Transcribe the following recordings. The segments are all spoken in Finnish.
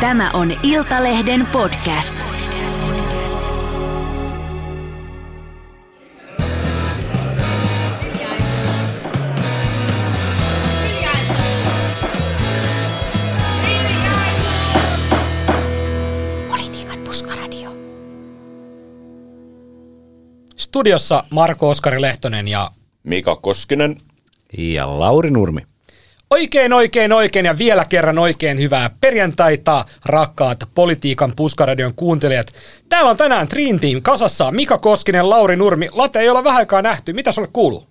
Tämä on Iltalehden podcast. Politiikan puskaradio. Studiossa Marko Oskari Lehtonen ja Mika Koskinen. Ja Lauri Nurmi. Oikein, oikein, oikein ja vielä kerran oikein hyvää perjantaita, rakkaat politiikan puskaradion kuuntelijat. Täällä on tänään Dream Team kasassa Mika Koskinen, Lauri Nurmi. Late ei ole vähän aikaa nähty. Mitä sulle kuuluu?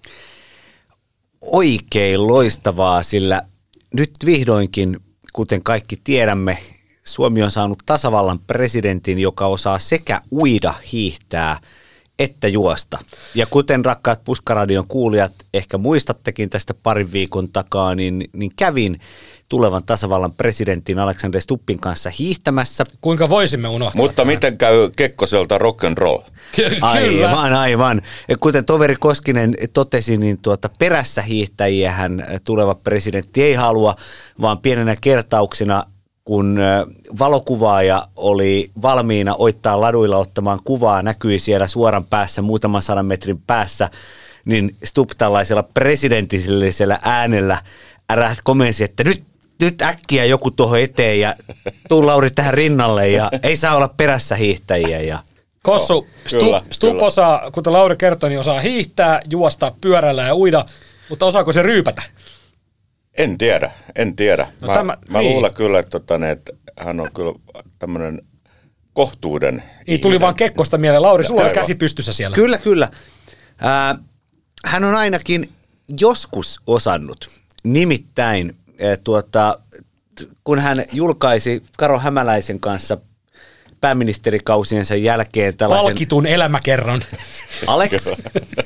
Oikein loistavaa, sillä nyt vihdoinkin, kuten kaikki tiedämme, Suomi on saanut tasavallan presidentin, joka osaa sekä uida, hiihtää että juosta. Ja kuten rakkaat Puskaradion kuulijat ehkä muistattekin tästä parin viikon takaa, niin, niin kävin tulevan tasavallan presidentin Alexander Stuppin kanssa hiihtämässä. Kuinka voisimme unohtaa? Mutta tämän? miten käy Kekkoselta rock and roll? Aivan, aivan. Ja Kuten toveri Koskinen totesi, niin tuota perässä hiihtäjiä hän tuleva presidentti ei halua, vaan pienenä kertauksena kun valokuvaaja oli valmiina oittaa laduilla ottamaan kuvaa, näkyi siellä suoran päässä muutaman sadan metrin päässä, niin Stubb tällaisella presidentillisellä äänellä äräht komensi, että nyt, nyt äkkiä joku tuohon eteen ja tuu Lauri tähän rinnalle ja ei saa olla perässä hiihtäjiä. Ja Kossu, Stup, Stup osaa, kuten Lauri kertoi, niin osaa hiihtää, juosta, pyöräillä ja uida, mutta osaako se ryypätä? En tiedä, en tiedä. No mä tämä- mä niin. luulen kyllä, että, tota, ne, että hän on kyllä tämmöinen kohtuuden Niin tuli ihminen. vaan Kekkosta mieleen. Lauri, sulla on käsi pystyssä siellä. Kyllä, kyllä. Ää, hän on ainakin joskus osannut. Nimittäin ää, tuota, kun hän julkaisi Karo Hämäläisen kanssa pääministerikausiensa jälkeen tällaisen Palkitun elämäkerran. Alex,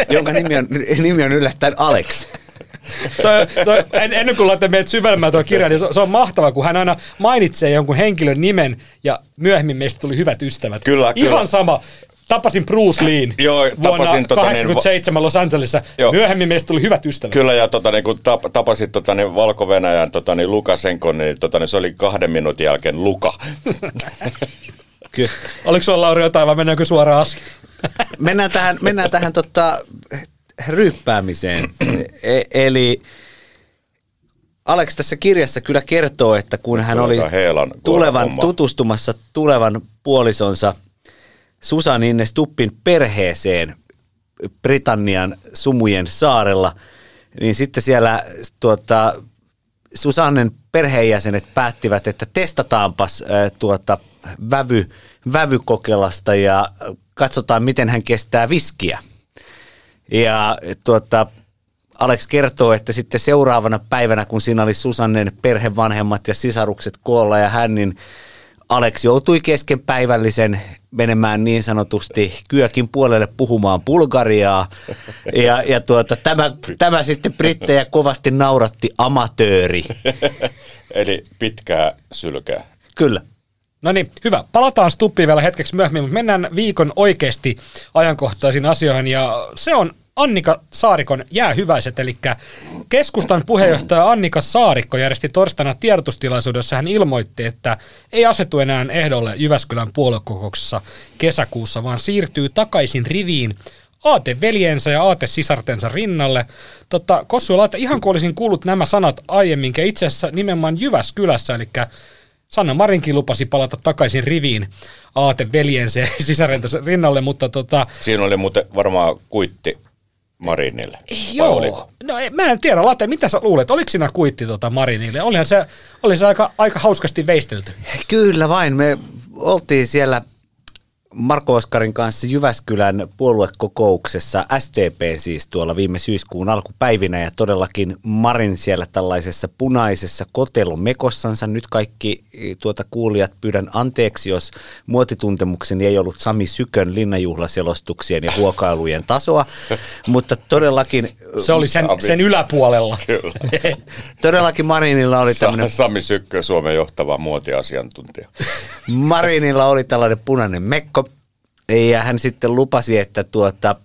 jonka nimi on, nimi on yllättäen Alex. Toi, toi, en, ennen kuin laitan meidät syvemmään tuo kirja, niin se, se on mahtava, kun hän aina mainitsee jonkun henkilön nimen ja myöhemmin meistä tuli hyvät ystävät. Kyllä, Ihan kyllä. sama. Tapasin Bruce Leen Joo, vuonna tapasin tota niin, 87 Los Angelesissa. Joo. Myöhemmin meistä tuli hyvät ystävät. Kyllä, ja tota, niin kun tap, tapasit tota, niin Valko-Venäjän tota, niin Lukasenkon, niin, tota, niin se oli kahden minuutin jälkeen Luka. Kyllä. Oliko sulla Lauri jotain vai mennäänkö suoraan asiaan? Mennään tähän, mennään tähän tota, ryyppäämiseen. E- eli Alex tässä kirjassa kyllä kertoo, että kun hän oli Tuota tulevan, tutustumassa tulevan puolisonsa Susan Inne Stuppin perheeseen Britannian sumujen saarella, niin sitten siellä tuota, Susannen perheenjäsenet päättivät, että testataanpas tuota vävy, vävykokelasta ja katsotaan, miten hän kestää viskiä. Ja tuota, Alex kertoo, että sitten seuraavana päivänä, kun siinä oli Susannen perhevanhemmat ja sisarukset koolla ja hän, niin Alex joutui kesken päivällisen menemään niin sanotusti kyökin puolelle puhumaan Bulgariaa. Ja, ja tuota, tämä, tämä sitten brittejä kovasti nauratti amatööri. Eli pitkää sylkää. Kyllä. No niin, hyvä. Palataan Stuppiin vielä hetkeksi myöhemmin, mutta mennään viikon oikeasti ajankohtaisiin asioihin ja se on Annika Saarikon jäähyväiset, eli keskustan puheenjohtaja Annika Saarikko järjesti torstaina tiedotustilaisuudessa hän ilmoitti, että ei asetu enää ehdolle Jyväskylän puoluekokouksessa kesäkuussa, vaan siirtyy takaisin riviin aateveljensä ja aatesisartensa rinnalle. Totta, Kossu laita, ihan kuin olisin kuullut nämä sanat aiemmin, itse asiassa nimenomaan Jyväskylässä, eli Sanna Marinkin lupasi palata takaisin riviin aateveljensä ja sisarensa rinnalle, mutta tota, Siinä oli muuten varmaan kuitti Marinille. Joo, oliko? no mä en tiedä, Late, mitä sä luulet, oliko siinä kuitti tota Marinille? Olihan se, oli se aika, aika hauskasti veistelty. Kyllä vain. Me oltiin siellä Marko Oskarin kanssa Jyväskylän puoluekokouksessa, SDP siis tuolla viime syyskuun alkupäivinä ja todellakin Marin siellä tällaisessa punaisessa kotelomekossansa. Nyt kaikki eh, tuota kuulijat pyydän anteeksi, jos muotituntemukseni ei ollut Sami Sykön linnanjuhlaselostuksien ja huokailujen tasoa, mutta todellakin, Se oli sen, sen yläpuolella. Kyllä. todellakin Marinilla oli tämmöinen Sa- Sami Sykkö, Suomen johtava muotiasiantuntija. Marinilla oli tällainen punainen mekko ja hän sitten lupasi, että tuota,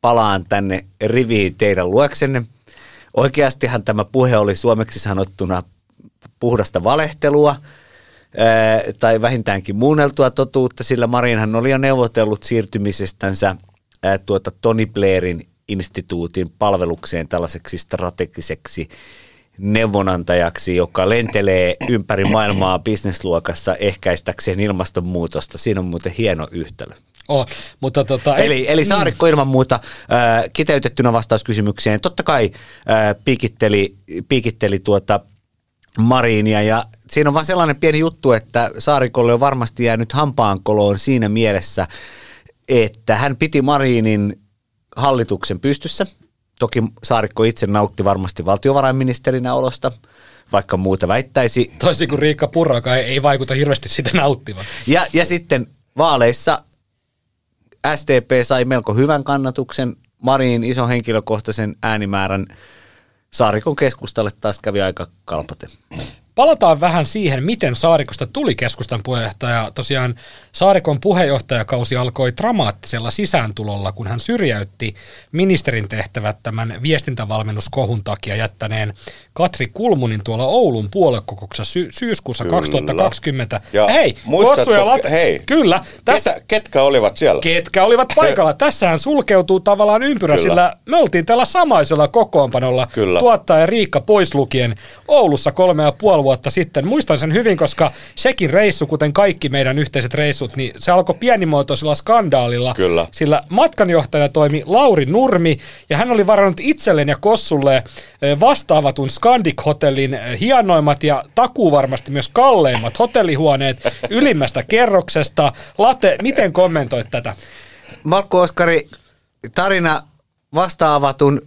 palaan tänne riviin teidän luoksenne. Oikeastihan tämä puhe oli suomeksi sanottuna puhdasta valehtelua. tai vähintäänkin muunneltua totuutta, sillä Marinhan oli jo neuvotellut siirtymisestänsä tuota Tony Blairin instituutin palvelukseen tällaiseksi strategiseksi neuvonantajaksi, joka lentelee ympäri maailmaa bisnesluokassa ehkäistäkseen ilmastonmuutosta. Siinä on muuten hieno yhtälö. Oh, mutta tota, Eli, eli Saarikko ilman muuta äh, kiteytettynä vastauskysymykseen totta kai äh, piikitteli, piikitteli tuota Mariinia ja siinä on vaan sellainen pieni juttu, että Saarikolle on varmasti jäänyt hampaankoloon siinä mielessä, että hän piti Mariinin hallituksen pystyssä. Toki Saarikko itse nautti varmasti valtiovarainministerinä olosta, vaikka muuta väittäisi. Toisin kuin Riikka Purra, joka ei, vaikuta hirveästi sitä nauttivan. Ja, ja sitten vaaleissa SDP sai melko hyvän kannatuksen, Marin iso henkilökohtaisen äänimäärän, Saarikon keskustalle taas kävi aika kalpate. Palataan vähän siihen, miten Saarikosta tuli keskustan puheenjohtaja. Tosiaan Saarikon puheenjohtajakausi alkoi dramaattisella sisääntulolla, kun hän syrjäytti ministerin tehtävät tämän viestintävalmennuskohun takia jättäneen Katri Kulmunin tuolla Oulun puoluekokouksessa sy- syyskuussa Kyllä. 2020. Ja hei, muistatko- Lat- hei. Kyllä, tässä, Ketä, ketkä olivat siellä? ketkä olivat paikalla. Tässähän sulkeutuu tavallaan ympyrä, Kyllä. sillä me oltiin tällä samaisella kokoonpanolla Kyllä. tuottaja Riikka pois lukien Oulussa kolme ja puoli vuotta sitten. Muistan sen hyvin, koska sekin reissu, kuten kaikki meidän yhteiset reissut, niin se alkoi pienimuotoisella skandaalilla. Kyllä. Sillä matkanjohtajana toimi Lauri Nurmi ja hän oli varannut itselleen ja Kossulle vastaavatun Scandic-hotellin hienoimmat ja takuu varmasti myös kalleimmat hotellihuoneet ylimmästä kerroksesta. Late, miten kommentoit tätä? Markku Oskari, tarina vastaavatun,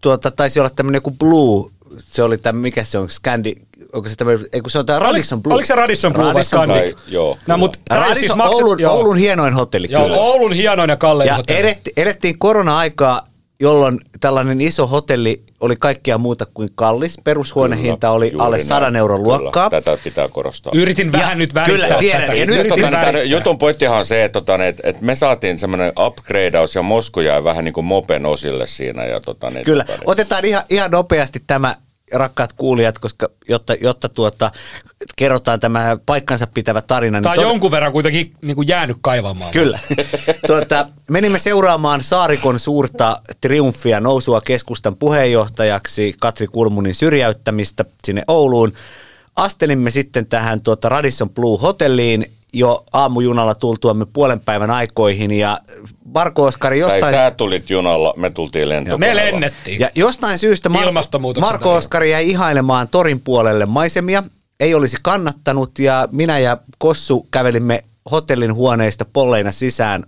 tuota, taisi olla tämmöinen joku Blue, se oli tämä, mikä se on, Scandi, onko se tämmöinen, ei kun se on tämä Radisson Blue. Oliko se Radisson Blue vai Radisson Scandic? Tai- joo, No, kyllä. mutta tämä ei Radisson, siis makset, Oulun, joo. Oulun hienoin hotelli, Joo, kyllä. Oulun hienoin ja kallein Ja hotelli. edetti, elettiin korona-aikaa, jolloin tällainen iso hotelli oli kaikkea muuta kuin kallis. Perushuonehinta oli Juuri alle näin. 100 euron Kyllä, luokkaa. Tätä pitää korostaa. Yritin vähän Ja- nyt välittää kyllä, tiedän. tätä. Ja nyt- tota, tämän jutun pointtihan on se, että, tota, että, että me saatiin semmoinen upgradeaus ja Mosku jäi vähän niin kuin mopen osille siinä. Ja, tota, niin, Kyllä. Tota, niin, Otetaan ihan, ihan nopeasti tämä, rakkaat kuulijat, koska jotta, jotta tuota, kerrotaan tämä paikkansa pitävä tarina. Tämä on tod- jonkun verran kuitenkin niin kuin jäänyt kaivamaan. Kyllä. tuota, menimme seuraamaan Saarikon suurta triumfia nousua keskustan puheenjohtajaksi Katri Kulmunin syrjäyttämistä sinne Ouluun. Astelimme sitten tähän tuota Radisson Blue Hotelliin jo aamujunalla tultuamme puolen päivän aikoihin ja Marko Oskari tai jostain... sä tulit junalla, me tultiin lentokoneella. Me lennettiin. Ja jostain syystä Mar- Marko. Oskari jäi ihailemaan torin puolelle maisemia. Ei olisi kannattanut ja minä ja Kossu kävelimme hotellin huoneista polleina sisään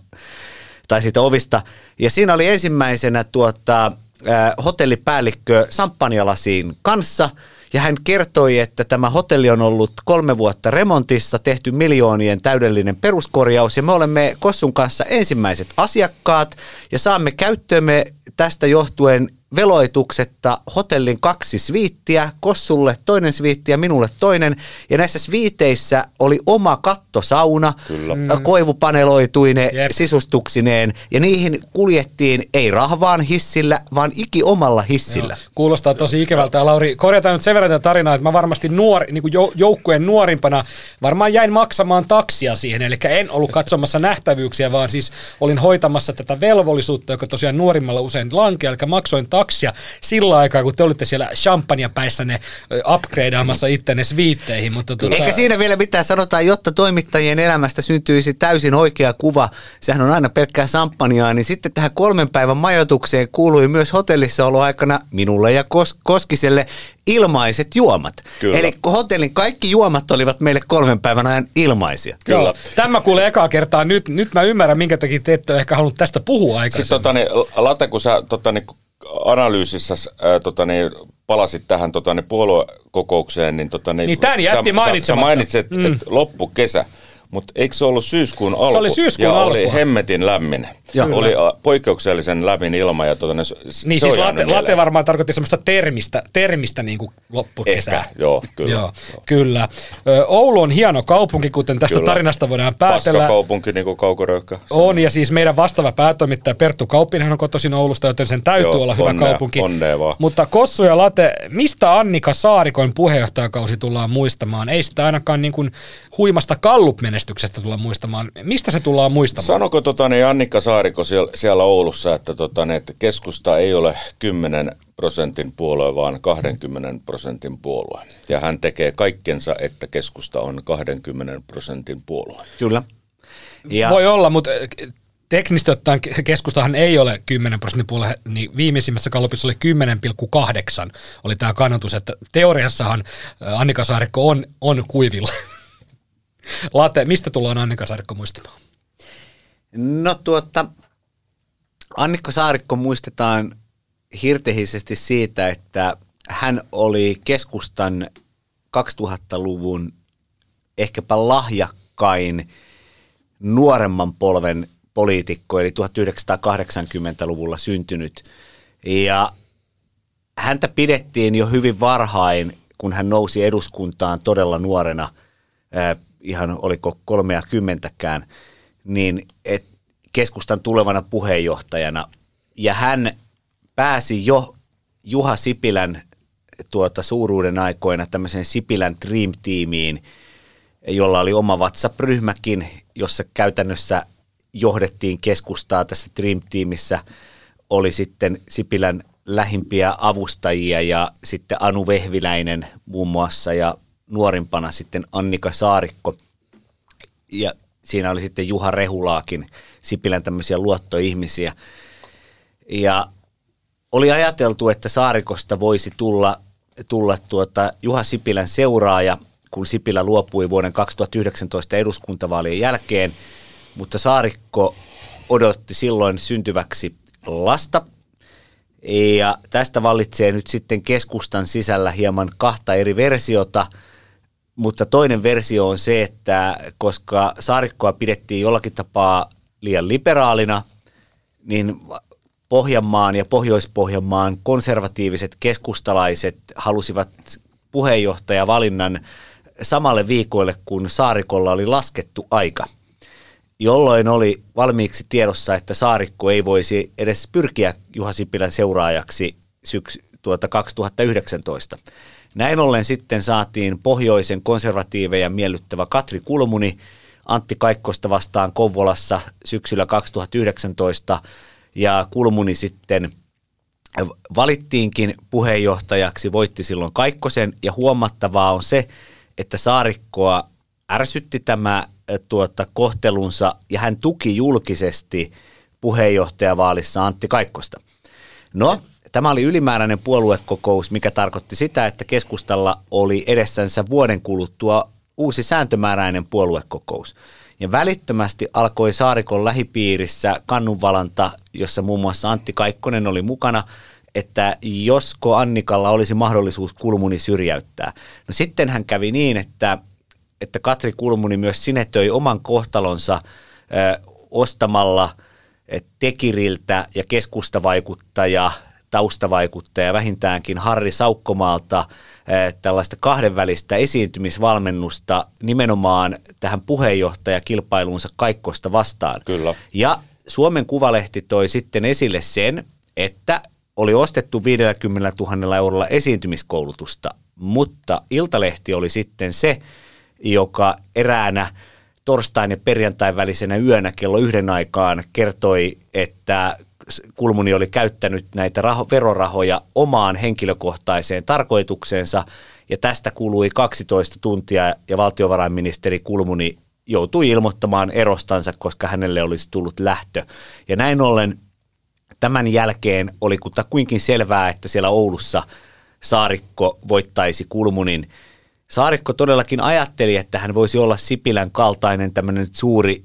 tai siitä ovista. Ja siinä oli ensimmäisenä tuota, äh, hotellipäällikkö samppanjalasiin kanssa. Ja hän kertoi, että tämä hotelli on ollut kolme vuotta remontissa, tehty miljoonien täydellinen peruskorjaus ja me olemme Kossun kanssa ensimmäiset asiakkaat ja saamme käyttöömme tästä johtuen veloituksetta hotellin kaksi sviittiä, Kossulle toinen sviitti ja minulle toinen. Ja näissä sviiteissä oli oma kattosauna, Kyllä. mm. koivupaneloituine Jep. sisustuksineen ja niihin kuljettiin ei rahvaan hissillä, vaan iki omalla hissillä. Joo, Kuulostaa tosi ikävältä. Ja Lauri, korjataan nyt sen verran tätä tarinaa, että mä varmasti nuori, niin kuin jou- joukkueen nuorimpana varmaan jäin maksamaan taksia siihen. Eli en ollut katsomassa nähtävyyksiä, vaan siis olin hoitamassa tätä velvollisuutta, joka tosiaan nuorimmalla usein lankea. Eli maksoin taksia sillä aikaa, kun te olitte siellä champagnepäissänne ö, upgradeaamassa ittenne sviitteihin. Mutta tota, Eikä siinä vielä mitään sanotaan, jotta toimittajien elämästä syntyisi täysin oikea kuva. Sehän on aina pelkkää samppaniaa, niin sitten tähän kolmen päivän majoitukseen kuului myös hotellissa oloaikana minulle ja Kos- Koskiselle ilmaiset juomat. Kyllä. Eli hotellin kaikki juomat olivat meille kolmen päivän ajan ilmaisia. Kyllä. Joo, tämä kuulee ekaa kertaa nyt. Nyt mä ymmärrän, minkä takia te ette ole ehkä halunnut tästä puhua aikaisemmin. Sitten tota, niin, Late, kun sä tota, niin, analyysissä ää, tota, niin, palasit tähän tota, niin, puoluekokoukseen, niin, tota, Niin, tän jätti sä, mainitsematta. Sä, mainitsit, mm. että loppukesä Mutta eikö se ollut syyskuun alku? Se oli syyskuun ja alkua. oli hemmetin lämmin. Joo. Oli a, poikkeuksellisen lämmin ilma. Ja tota, ne, Niin se siis late, late varmaan tarkoitti semmoista termistä, termistä niin kuin loppukesää. Ehkä, joo, kyllä. Joo, kyllä. Ö, Oulu on hieno kaupunki, kuten tästä Kyllä. tarinasta voidaan päätellä. Paskakaupunki, niin kuin kaukoröykkä. On, ja siis meidän vastaava päätoimittaja Perttu Kauppinen on kotoisin Oulusta, joten sen täytyy Joo, olla hyvä onnea- kaupunki. onnea vaan. Mutta Kossu ja Late, mistä Annika Saarikon puheenjohtajakausi tullaan muistamaan? Ei sitä ainakaan niin kuin huimasta Gallup-menestyksestä tulla muistamaan. Mistä se tullaan muistamaan? Sanoko tota, niin Annikka Saariko siellä, siellä Oulussa, että, tota, niin, että keskusta ei ole 10 prosentin puolue, vaan 20 prosentin puolue. Ja hän tekee kaikkensa, että keskusta on 20 prosentin puolue. Kyllä. Ja Voi olla, mutta äh, teknisesti ottaen ke- keskustahan ei ole 10 prosentin puolue, niin viimeisimmässä Gallupissa oli 10,8 oli tämä kannatus, että teoriassahan äh, Annika Saarikko on, on kuivilla. Late, mistä tullaan Annika Saarikko muistamaan? No tuota, Annikko Saarikko muistetaan hirtehisesti siitä, että hän oli keskustan 2000-luvun ehkäpä lahjakkain nuoremman polven poliitikko, eli 1980-luvulla syntynyt. Ja häntä pidettiin jo hyvin varhain, kun hän nousi eduskuntaan todella nuorena, ihan oliko kolmea kymmentäkään, niin et keskustan tulevana puheenjohtajana. Ja hän pääsi jo Juha Sipilän tuota suuruuden aikoina tämmöiseen Sipilän Dream Teamiin, jolla oli oma WhatsApp-ryhmäkin, jossa käytännössä johdettiin keskustaa tässä Dream Teamissä. Oli sitten Sipilän lähimpiä avustajia ja sitten Anu Vehviläinen muun muassa ja nuorimpana sitten Annika Saarikko. Ja siinä oli sitten Juha Rehulaakin, Sipilän tämmöisiä luottoihmisiä. Ja oli ajateltu, että Saarikosta voisi tulla, tulla tuota Juha Sipilän seuraaja, kun Sipilä luopui vuoden 2019 eduskuntavaalien jälkeen, mutta Saarikko odotti silloin syntyväksi lasta. Ja tästä vallitsee nyt sitten keskustan sisällä hieman kahta eri versiota, mutta toinen versio on se, että koska Saarikkoa pidettiin jollakin tapaa liian liberaalina, niin Pohjanmaan ja Pohjois-Pohjanmaan konservatiiviset keskustalaiset halusivat puheenjohtajavalinnan samalle viikoille, kun Saarikolla oli laskettu aika, jolloin oli valmiiksi tiedossa, että Saarikko ei voisi edes pyrkiä Juha Sipilän seuraajaksi syksy, tuota 2019. Näin ollen sitten saatiin pohjoisen konservatiiveja miellyttävä Katri Kulmuni Antti Kaikkosta vastaan Kouvolassa syksyllä 2019 ja Kulmuni sitten valittiinkin puheenjohtajaksi, voitti silloin Kaikkosen ja huomattavaa on se, että Saarikkoa ärsytti tämä äh, tuota, kohtelunsa ja hän tuki julkisesti puheenjohtajavaalissa Antti Kaikkosta. No, tämä oli ylimääräinen puoluekokous, mikä tarkoitti sitä, että keskustalla oli edessänsä vuoden kuluttua uusi sääntömääräinen puoluekokous. Ja välittömästi alkoi Saarikon lähipiirissä kannunvalanta, jossa muun muassa Antti Kaikkonen oli mukana, että josko Annikalla olisi mahdollisuus Kulmuni syrjäyttää. No sitten hän kävi niin, että, että Katri Kulmuni myös sinetöi oman kohtalonsa ö, ostamalla Tekiriltä ja keskustavaikuttaja, taustavaikuttaja vähintäänkin Harri Saukkomaalta ö, tällaista kahdenvälistä esiintymisvalmennusta nimenomaan tähän puheenjohtajakilpailuunsa Kaikkosta vastaan. Kyllä. Ja Suomen Kuvalehti toi sitten esille sen, että oli ostettu 50 000 eurolla esiintymiskoulutusta, mutta Iltalehti oli sitten se, joka eräänä torstain ja perjantain välisenä yönä kello yhden aikaan kertoi, että Kulmuni oli käyttänyt näitä raho- verorahoja omaan henkilökohtaiseen tarkoitukseensa, ja tästä kului 12 tuntia, ja valtiovarainministeri Kulmuni joutui ilmoittamaan erostansa, koska hänelle olisi tullut lähtö. Ja näin ollen tämän jälkeen oli kuinkin selvää, että siellä Oulussa Saarikko voittaisi Kulmunin. Saarikko todellakin ajatteli, että hän voisi olla Sipilän kaltainen tämmöinen suuri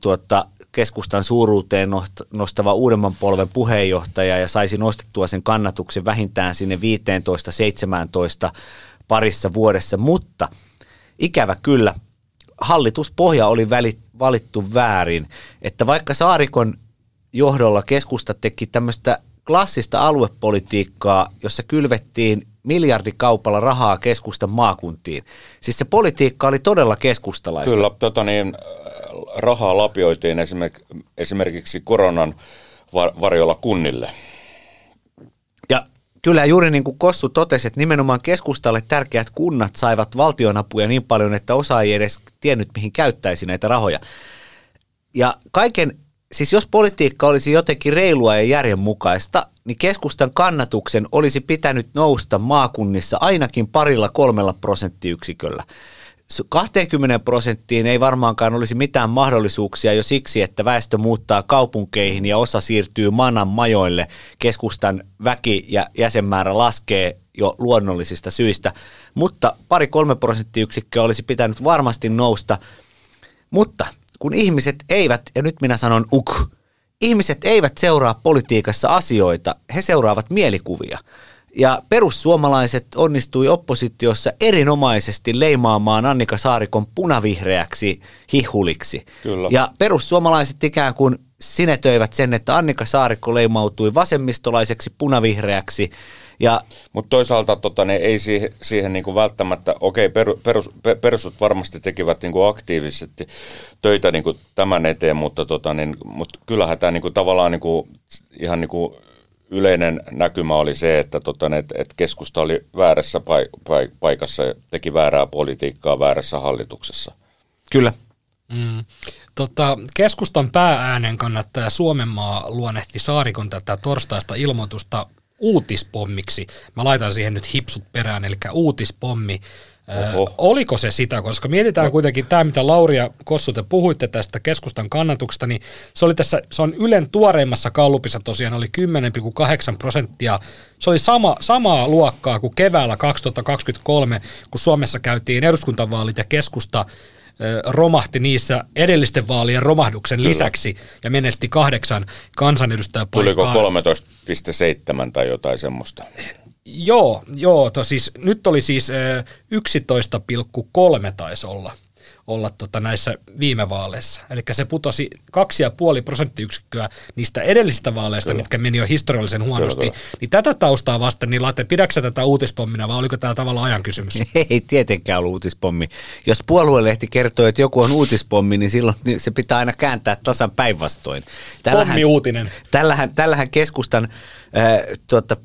tuota, keskustan suuruuteen nostava uudemman polven puheenjohtaja ja saisi nostettua sen kannatuksen vähintään sinne 15-17 parissa vuodessa, mutta ikävä kyllä hallituspohja oli valittu väärin. Että vaikka Saarikon johdolla keskusta teki tämmöistä klassista aluepolitiikkaa, jossa kylvettiin miljardikaupalla rahaa keskustan maakuntiin. Siis se politiikka oli todella keskustalaista. Kyllä, tota niin, rahaa lapioitiin esimerkiksi koronan varjolla kunnille. Ja kyllä juuri niin kuin Kossu totesi, että nimenomaan keskustalle tärkeät kunnat saivat valtionapuja niin paljon, että osa ei edes tiennyt, mihin käyttäisi näitä rahoja. Ja kaiken, siis jos politiikka olisi jotenkin reilua ja järjenmukaista, niin keskustan kannatuksen olisi pitänyt nousta maakunnissa ainakin parilla kolmella prosenttiyksiköllä. 20 prosenttiin ei varmaankaan olisi mitään mahdollisuuksia jo siksi, että väestö muuttaa kaupunkeihin ja osa siirtyy manan majoille. Keskustan väki ja jäsenmäärä laskee jo luonnollisista syistä, mutta pari-kolme prosenttiyksikköä olisi pitänyt varmasti nousta. Mutta kun ihmiset eivät, ja nyt minä sanon uk, ihmiset eivät seuraa politiikassa asioita, he seuraavat mielikuvia. Ja perussuomalaiset onnistui oppositiossa erinomaisesti leimaamaan Annika Saarikon punavihreäksi hihuliksi. Kyllä. Ja perussuomalaiset ikään kuin sinetöivät sen, että Annika Saarikko leimautui vasemmistolaiseksi punavihreäksi. Ja Mutta toisaalta tota, ne ei siihen, siihen niinku välttämättä, okei, per, perus, perusut varmasti tekivät niinku aktiivisesti töitä niinku tämän eteen, mutta tota, niin, mut kyllähän tämä niinku, tavallaan niinku, ihan niinku, yleinen näkymä oli se, että tota, et, et keskusta oli väärässä paikassa ja teki väärää politiikkaa väärässä hallituksessa. Kyllä. Mm. Tota, keskustan päääänen kannattaja Suomenmaa luonnehti Saarikon tätä torstaista ilmoitusta uutispommiksi. Mä laitan siihen nyt hipsut perään, eli uutispommi. Oho. Oliko se sitä, koska mietitään no. kuitenkin tämä, mitä Lauri ja Kossu te puhuitte tästä keskustan kannatuksesta, niin se oli tässä, se on Ylen tuoreimmassa kallupissa tosiaan oli 10,8 prosenttia. Se oli sama, samaa luokkaa kuin keväällä 2023, kun Suomessa käytiin eduskuntavaalit ja keskusta romahti niissä edellisten vaalien romahduksen Kyllä. lisäksi ja menetti kahdeksan kansanedustajapaikkaa. Tuliko 13,7 tai jotain semmoista? Joo, joo to siis, nyt oli siis 11,3 taisi olla, olla tota näissä viime vaaleissa. Eli se putosi 2,5 prosenttiyksikköä niistä edellisistä vaaleista, kyllä. mitkä meni jo historiallisen huonosti. Kyllä, kyllä. Niin tätä taustaa vasten, niin Latte, pidätkö tätä uutispommina vai oliko tämä tavallaan ajan kysymys? Ei tietenkään ollut uutispommi. Jos puoluelehti kertoo, että joku on uutispommi, niin silloin se pitää aina kääntää tasan päinvastoin. Pommi-uutinen. Tällähän, tällähän keskustan äh, tuota,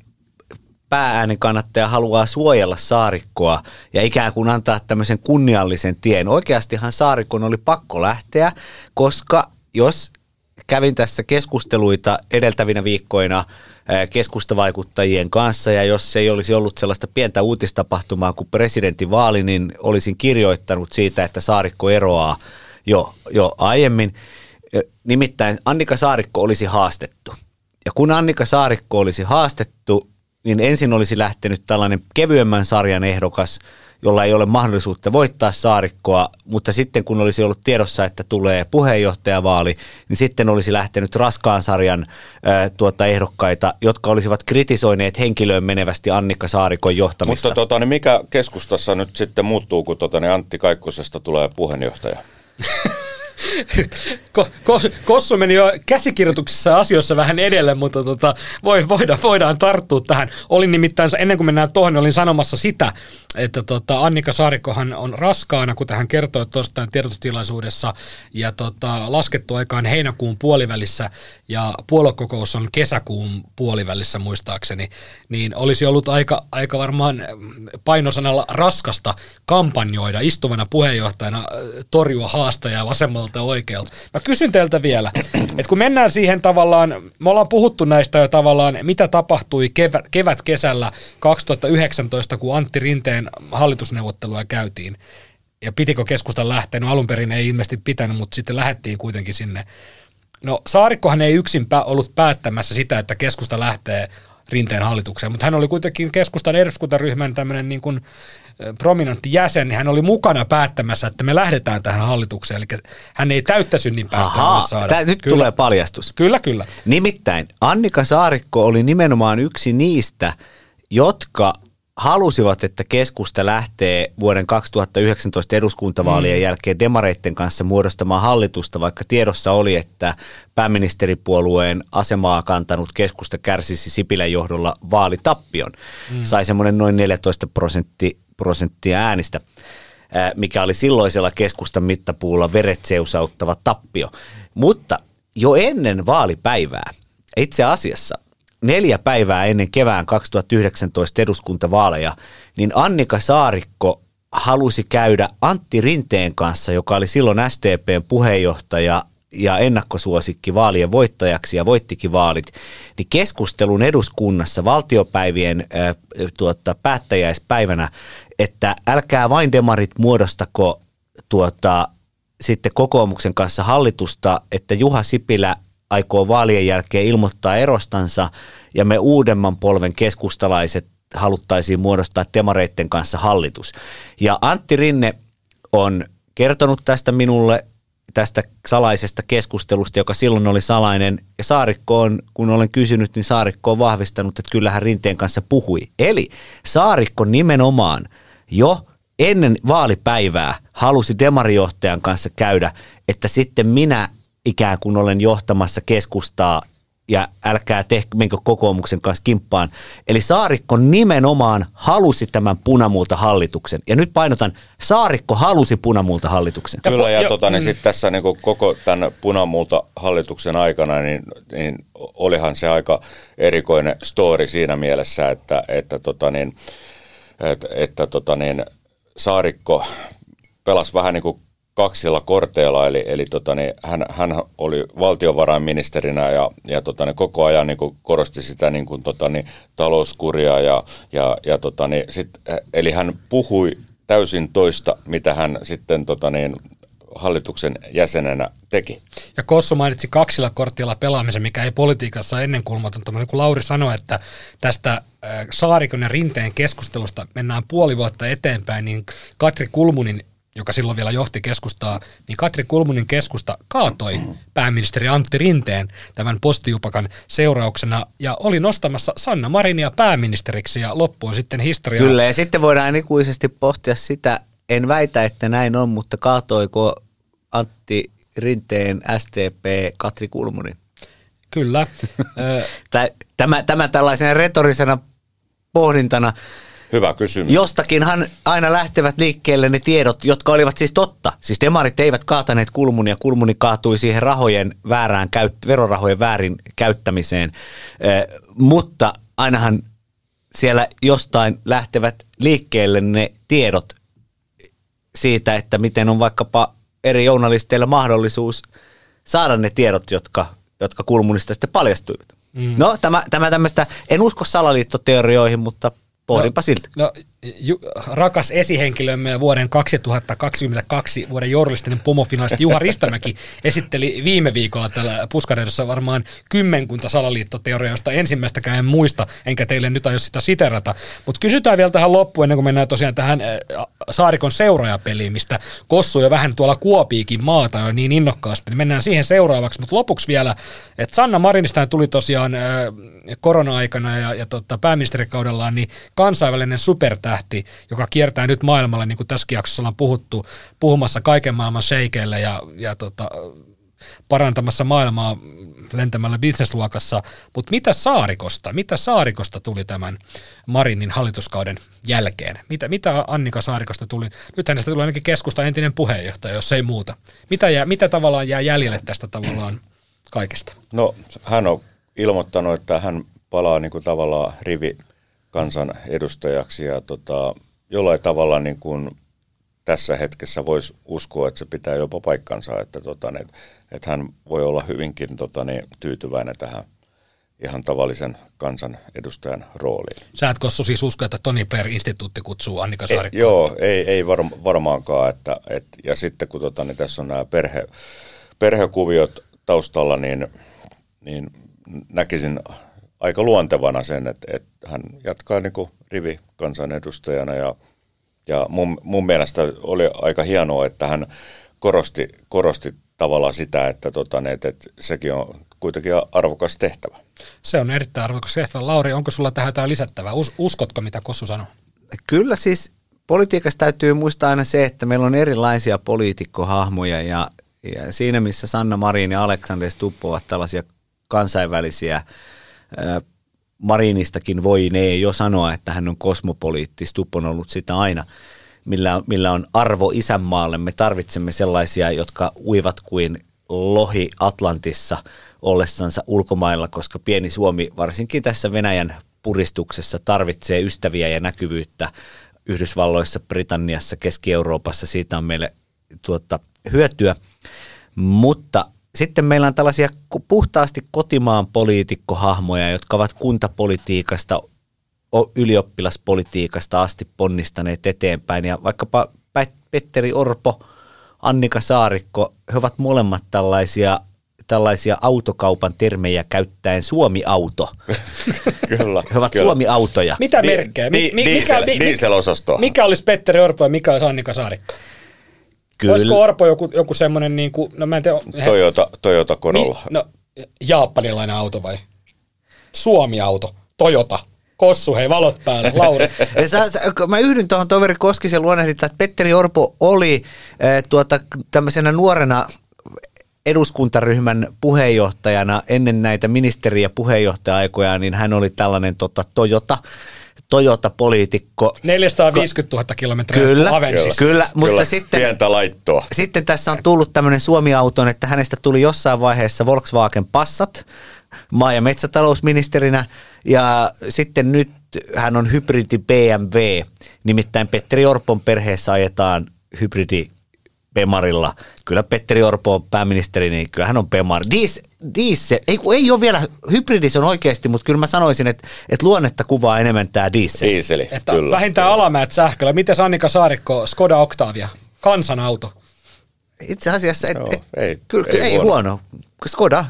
päääänen kannattaja haluaa suojella saarikkoa ja ikään kuin antaa tämmöisen kunniallisen tien. Oikeastihan saarikon oli pakko lähteä, koska jos kävin tässä keskusteluita edeltävinä viikkoina keskustavaikuttajien kanssa ja jos ei olisi ollut sellaista pientä uutistapahtumaa kuin presidentinvaali, niin olisin kirjoittanut siitä, että Saarikko eroaa jo, jo aiemmin. Nimittäin Annika Saarikko olisi haastettu. Ja kun Annika Saarikko olisi haastettu, niin ensin olisi lähtenyt tällainen kevyemmän sarjan ehdokas, jolla ei ole mahdollisuutta voittaa saarikkoa, mutta sitten kun olisi ollut tiedossa, että tulee puheenjohtajavaali, niin sitten olisi lähtenyt raskaan sarjan ää, tuota ehdokkaita, jotka olisivat kritisoineet henkilöön menevästi Annikka Saarikon johtamista. Mutta tota, niin mikä keskustassa nyt sitten muuttuu, kun tota, niin Antti Kaikkosesta tulee puheenjohtaja? Kossu meni jo käsikirjoituksissa asioissa vähän edelle, mutta tota, voi, voidaan, voidaan tarttua tähän. Olin nimittäin, ennen kuin mennään tuohon, niin olin sanomassa sitä, että tota, Annika Saarikkohan on raskaana, kuten hän kertoi tuosta tiedotustilaisuudessa, ja tota, laskettu aikaan heinäkuun puolivälissä, ja puoluekokous on kesäkuun puolivälissä muistaakseni, niin olisi ollut aika, aika varmaan painosanalla raskasta kampanjoida istuvana puheenjohtajana torjua haastajaa vasemmalta oikealta. Mä kysyn teiltä vielä, että kun mennään siihen tavallaan, me ollaan puhuttu näistä jo tavallaan, mitä tapahtui kevät, kevät-kesällä 2019, kun Antti Rinteen hallitusneuvottelua käytiin, ja pitikö keskustan lähteä, no alun perin ei ilmeisesti pitänyt, mutta sitten lähettiin kuitenkin sinne. No Saarikkohan ei yksin ollut päättämässä sitä, että keskusta lähtee rinteen hallitukseen, mutta hän oli kuitenkin keskustan eduskuntaryhmän tämmöinen niin kuin prominentti jäsen, niin hän oli mukana päättämässä, että me lähdetään tähän hallitukseen. Eli hän ei täyttä synnin päästä Ahaa, saada. Tää, nyt kyllä. tulee paljastus. Kyllä, kyllä. Nimittäin Annika Saarikko oli nimenomaan yksi niistä, jotka halusivat, että keskusta lähtee vuoden 2019 eduskuntavaalien mm. jälkeen demareitten kanssa muodostamaan hallitusta, vaikka tiedossa oli, että pääministeripuolueen asemaa kantanut keskusta kärsisi Sipilän johdolla vaalitappion. Mm. Sai semmoinen noin 14 prosentti, prosenttia äänistä, mikä oli silloisella keskustan mittapuulla veret seusauttava tappio. Mutta jo ennen vaalipäivää, itse asiassa neljä päivää ennen kevään 2019 eduskuntavaaleja, niin Annika Saarikko halusi käydä Antti Rinteen kanssa, joka oli silloin SDPn puheenjohtaja ja ennakkosuosikki vaalien voittajaksi ja voittikin vaalit, niin keskustelun eduskunnassa valtiopäivien äh, tuota, päättäjäispäivänä, että älkää vain demarit muodostako tuota, sitten kokoomuksen kanssa hallitusta, että Juha Sipilä aikoo vaalien jälkeen ilmoittaa erostansa ja me uudemman polven keskustalaiset haluttaisiin muodostaa demareitten kanssa hallitus. Ja Antti Rinne on kertonut tästä minulle tästä salaisesta keskustelusta, joka silloin oli salainen. Ja Saarikko on, kun olen kysynyt, niin Saarikko on vahvistanut, että kyllähän Rinteen kanssa puhui. Eli Saarikko nimenomaan jo ennen vaalipäivää halusi demarijohtajan kanssa käydä, että sitten minä ikään kuin olen johtamassa keskustaa ja älkää tehkö menkö kokoomuksen kanssa kimppaan. Eli Saarikko nimenomaan halusi tämän punamulta hallituksen. Ja nyt painotan, Saarikko halusi punamulta hallituksen. Kyllä, ja, ja tota, niin mm. sit tässä niin koko tämän punamulta hallituksen aikana, niin, niin olihan se aika erikoinen story siinä mielessä, että, että, tota, niin, että, että tota, niin, Saarikko pelasi vähän niin kuin kaksilla korteilla, eli, eli tota, niin, hän, hän oli valtiovarainministerinä ja, ja tota, niin, koko ajan niin kuin korosti sitä niin kuin, tota, niin, talouskuria, ja, ja, ja tota, niin, sit, eli hän puhui täysin toista, mitä hän sitten tota, niin, hallituksen jäsenenä teki. Ja Kossu mainitsi kaksilla kortilla pelaamisen, mikä ei politiikassa ennen kulmatonta, mutta kun Lauri sanoi, että tästä Saarikon ja Rinteen keskustelusta mennään puoli vuotta eteenpäin, niin Katri Kulmunin joka silloin vielä johti keskustaa, niin Katri Kulmunin keskusta kaatoi pääministeri Antti Rinteen tämän postijupakan seurauksena ja oli nostamassa Sanna Marinia pääministeriksi ja loppuun sitten historia. Kyllä ja sitten voidaan ikuisesti pohtia sitä, en väitä, että näin on, mutta kaatoiko Rinteen SDP Katri Kulmunin? Kyllä. tämä, tämä tällaisena retorisena pohdintana Hyvä kysymys. Jostakinhan aina lähtevät liikkeelle ne tiedot, jotka olivat siis totta. Siis demarit eivät kaataneet kulmunia, kulmuni kaatui siihen rahojen väärään, verorahojen väärin käyttämiseen. Eh, mutta ainahan siellä jostain lähtevät liikkeelle ne tiedot siitä, että miten on vaikkapa eri journalisteilla mahdollisuus saada ne tiedot, jotka, jotka kulmunista sitten paljastuivat. Mm. No, tämä, tämä tämmöistä, en usko salaliittoteorioihin, mutta Pohdinpa no, siltä. No, rakas esihenkilömme vuoden 2022 vuoden journalistinen pomofinalisti Juha Ristamäki esitteli viime viikolla täällä Puskareidassa varmaan kymmenkunta salaliittoteoriaa, josta ensimmäistäkään en muista, enkä teille nyt aio sitä siterata. Mutta kysytään vielä tähän loppuun, ennen kuin mennään tosiaan tähän äh, Saarikon seuraajapeliin, mistä Kossu jo vähän tuolla kuopiikin maata jo niin innokkaasti, niin mennään siihen seuraavaksi. Mutta lopuksi vielä, että Sanna Marinista tuli tosiaan korona-aikana ja, ja tota, pääministerikaudellaan niin kansainvälinen supertähti, joka kiertää nyt maailmalla, niin kuin tässä jaksossa ollaan puhuttu, puhumassa kaiken maailman sheikeille ja, ja tota, parantamassa maailmaa lentämällä bisnesluokassa. Mutta mitä Saarikosta, mitä Saarikosta tuli tämän Marinin hallituskauden jälkeen? Mitä, mitä Annika Saarikosta tuli? Nyt hänestä tuli ainakin keskusta entinen puheenjohtaja, jos ei muuta. Mitä, jää, mitä tavallaan jää jäljelle tästä tavallaan kaikesta? No hän on ilmoittanut, että hän palaa niin kuin tavallaan rivi kansan edustajaksi ja tota, jollain tavalla niin kuin tässä hetkessä voisi uskoa, että se pitää jopa paikkansa, että, tota, että, että hän voi olla hyvinkin tota, niin, tyytyväinen tähän ihan tavallisen kansan edustajan rooliin. Sä et Kossu siis usko, että Toni Per instituutti kutsuu Annika Saarikkoa? Joo, ei, ei varma, varmaankaan. Että, et, ja sitten kun tota, niin tässä on nämä perhe, perhekuviot taustalla, niin, niin näkisin aika luontevana sen, että, että hän jatkaa niin kuin rivi kansanedustajana ja, ja mun, mun mielestä oli aika hienoa, että hän korosti, korosti tavallaan sitä, että, tota, että, että sekin on kuitenkin arvokas tehtävä. Se on erittäin arvokas tehtävä. Lauri, onko sulla tähän jotain lisättävää? Us, uskotko, mitä Kossu sanoi? Kyllä siis politiikassa täytyy muistaa aina se, että meillä on erilaisia poliitikkohahmoja ja, ja siinä missä Sanna Marin ja Aleksander Stubb ovat tällaisia kansainvälisiä Marinistakin voi ne jo sanoa, että hän on kosmopoliitti. Stubb on ollut sitä aina, millä, millä on arvo isänmaalle. Me tarvitsemme sellaisia, jotka uivat kuin lohi Atlantissa ollessansa ulkomailla, koska pieni Suomi, varsinkin tässä Venäjän puristuksessa, tarvitsee ystäviä ja näkyvyyttä Yhdysvalloissa, Britanniassa, Keski-Euroopassa. Siitä on meille tuota, hyötyä. Mutta sitten meillä on tällaisia puhtaasti kotimaan poliitikkohahmoja, jotka ovat kuntapolitiikasta, ylioppilaspolitiikasta asti ponnistaneet eteenpäin. Ja vaikkapa Petteri Orpo, Annika Saarikko, he ovat molemmat tällaisia tällaisia autokaupan termejä käyttäen Suomi-auto. kyllä. He ovat kyllä. Suomi-autoja. Mitä merkkejä? Di, diesel, mikä, diesel-osasto. Mikä olisi Petteri Orpo ja mikä olisi Annika Saarikko? Kyllä. Olisiko Orpo joku, joku semmoinen, niin kuin, no mä en tiedä. Toyota, Toyota Corolla. Mi, no, japanilainen auto vai? Suomi-auto, Toyota. Kossu, hei valot päälle, Lauri. sä, mä yhdyn tuohon toveri Koskisen luonnehdinta, että Petteri Orpo oli äh, tuota, tämmöisenä nuorena eduskuntaryhmän puheenjohtajana ennen näitä ministeri- ja puheenjohtaja-aikoja, niin hän oli tällainen tota, Toyota, Toyota-poliitikko. 450 000 kilometriä kyllä, kyllä, kyllä, mutta kyllä, sitten, pientä laittoa. sitten tässä on tullut tämmöinen Suomi-auton, että hänestä tuli jossain vaiheessa Volkswagen Passat maa- ja metsätalousministerinä ja sitten nyt hän on hybridi BMW, nimittäin Petteri Orpon perheessä ajetaan hybridi Pemarilla. Kyllä Petteri Orpo on pääministeri, niin kyllä hän on Pemar. Dies, diesel, ei, ei ole vielä, hybridis on oikeasti, mutta kyllä mä sanoisin, että, että luonnetta kuvaa enemmän tämä diesel. Dieseli, että kyllä. Vähintään alamäät sähköllä. Miten Annika Saarikko, Skoda Octavia, kansanauto? Itse asiassa, et, Joo, et, ei, kyllä, ei ei, ei huono. huono. Skoda.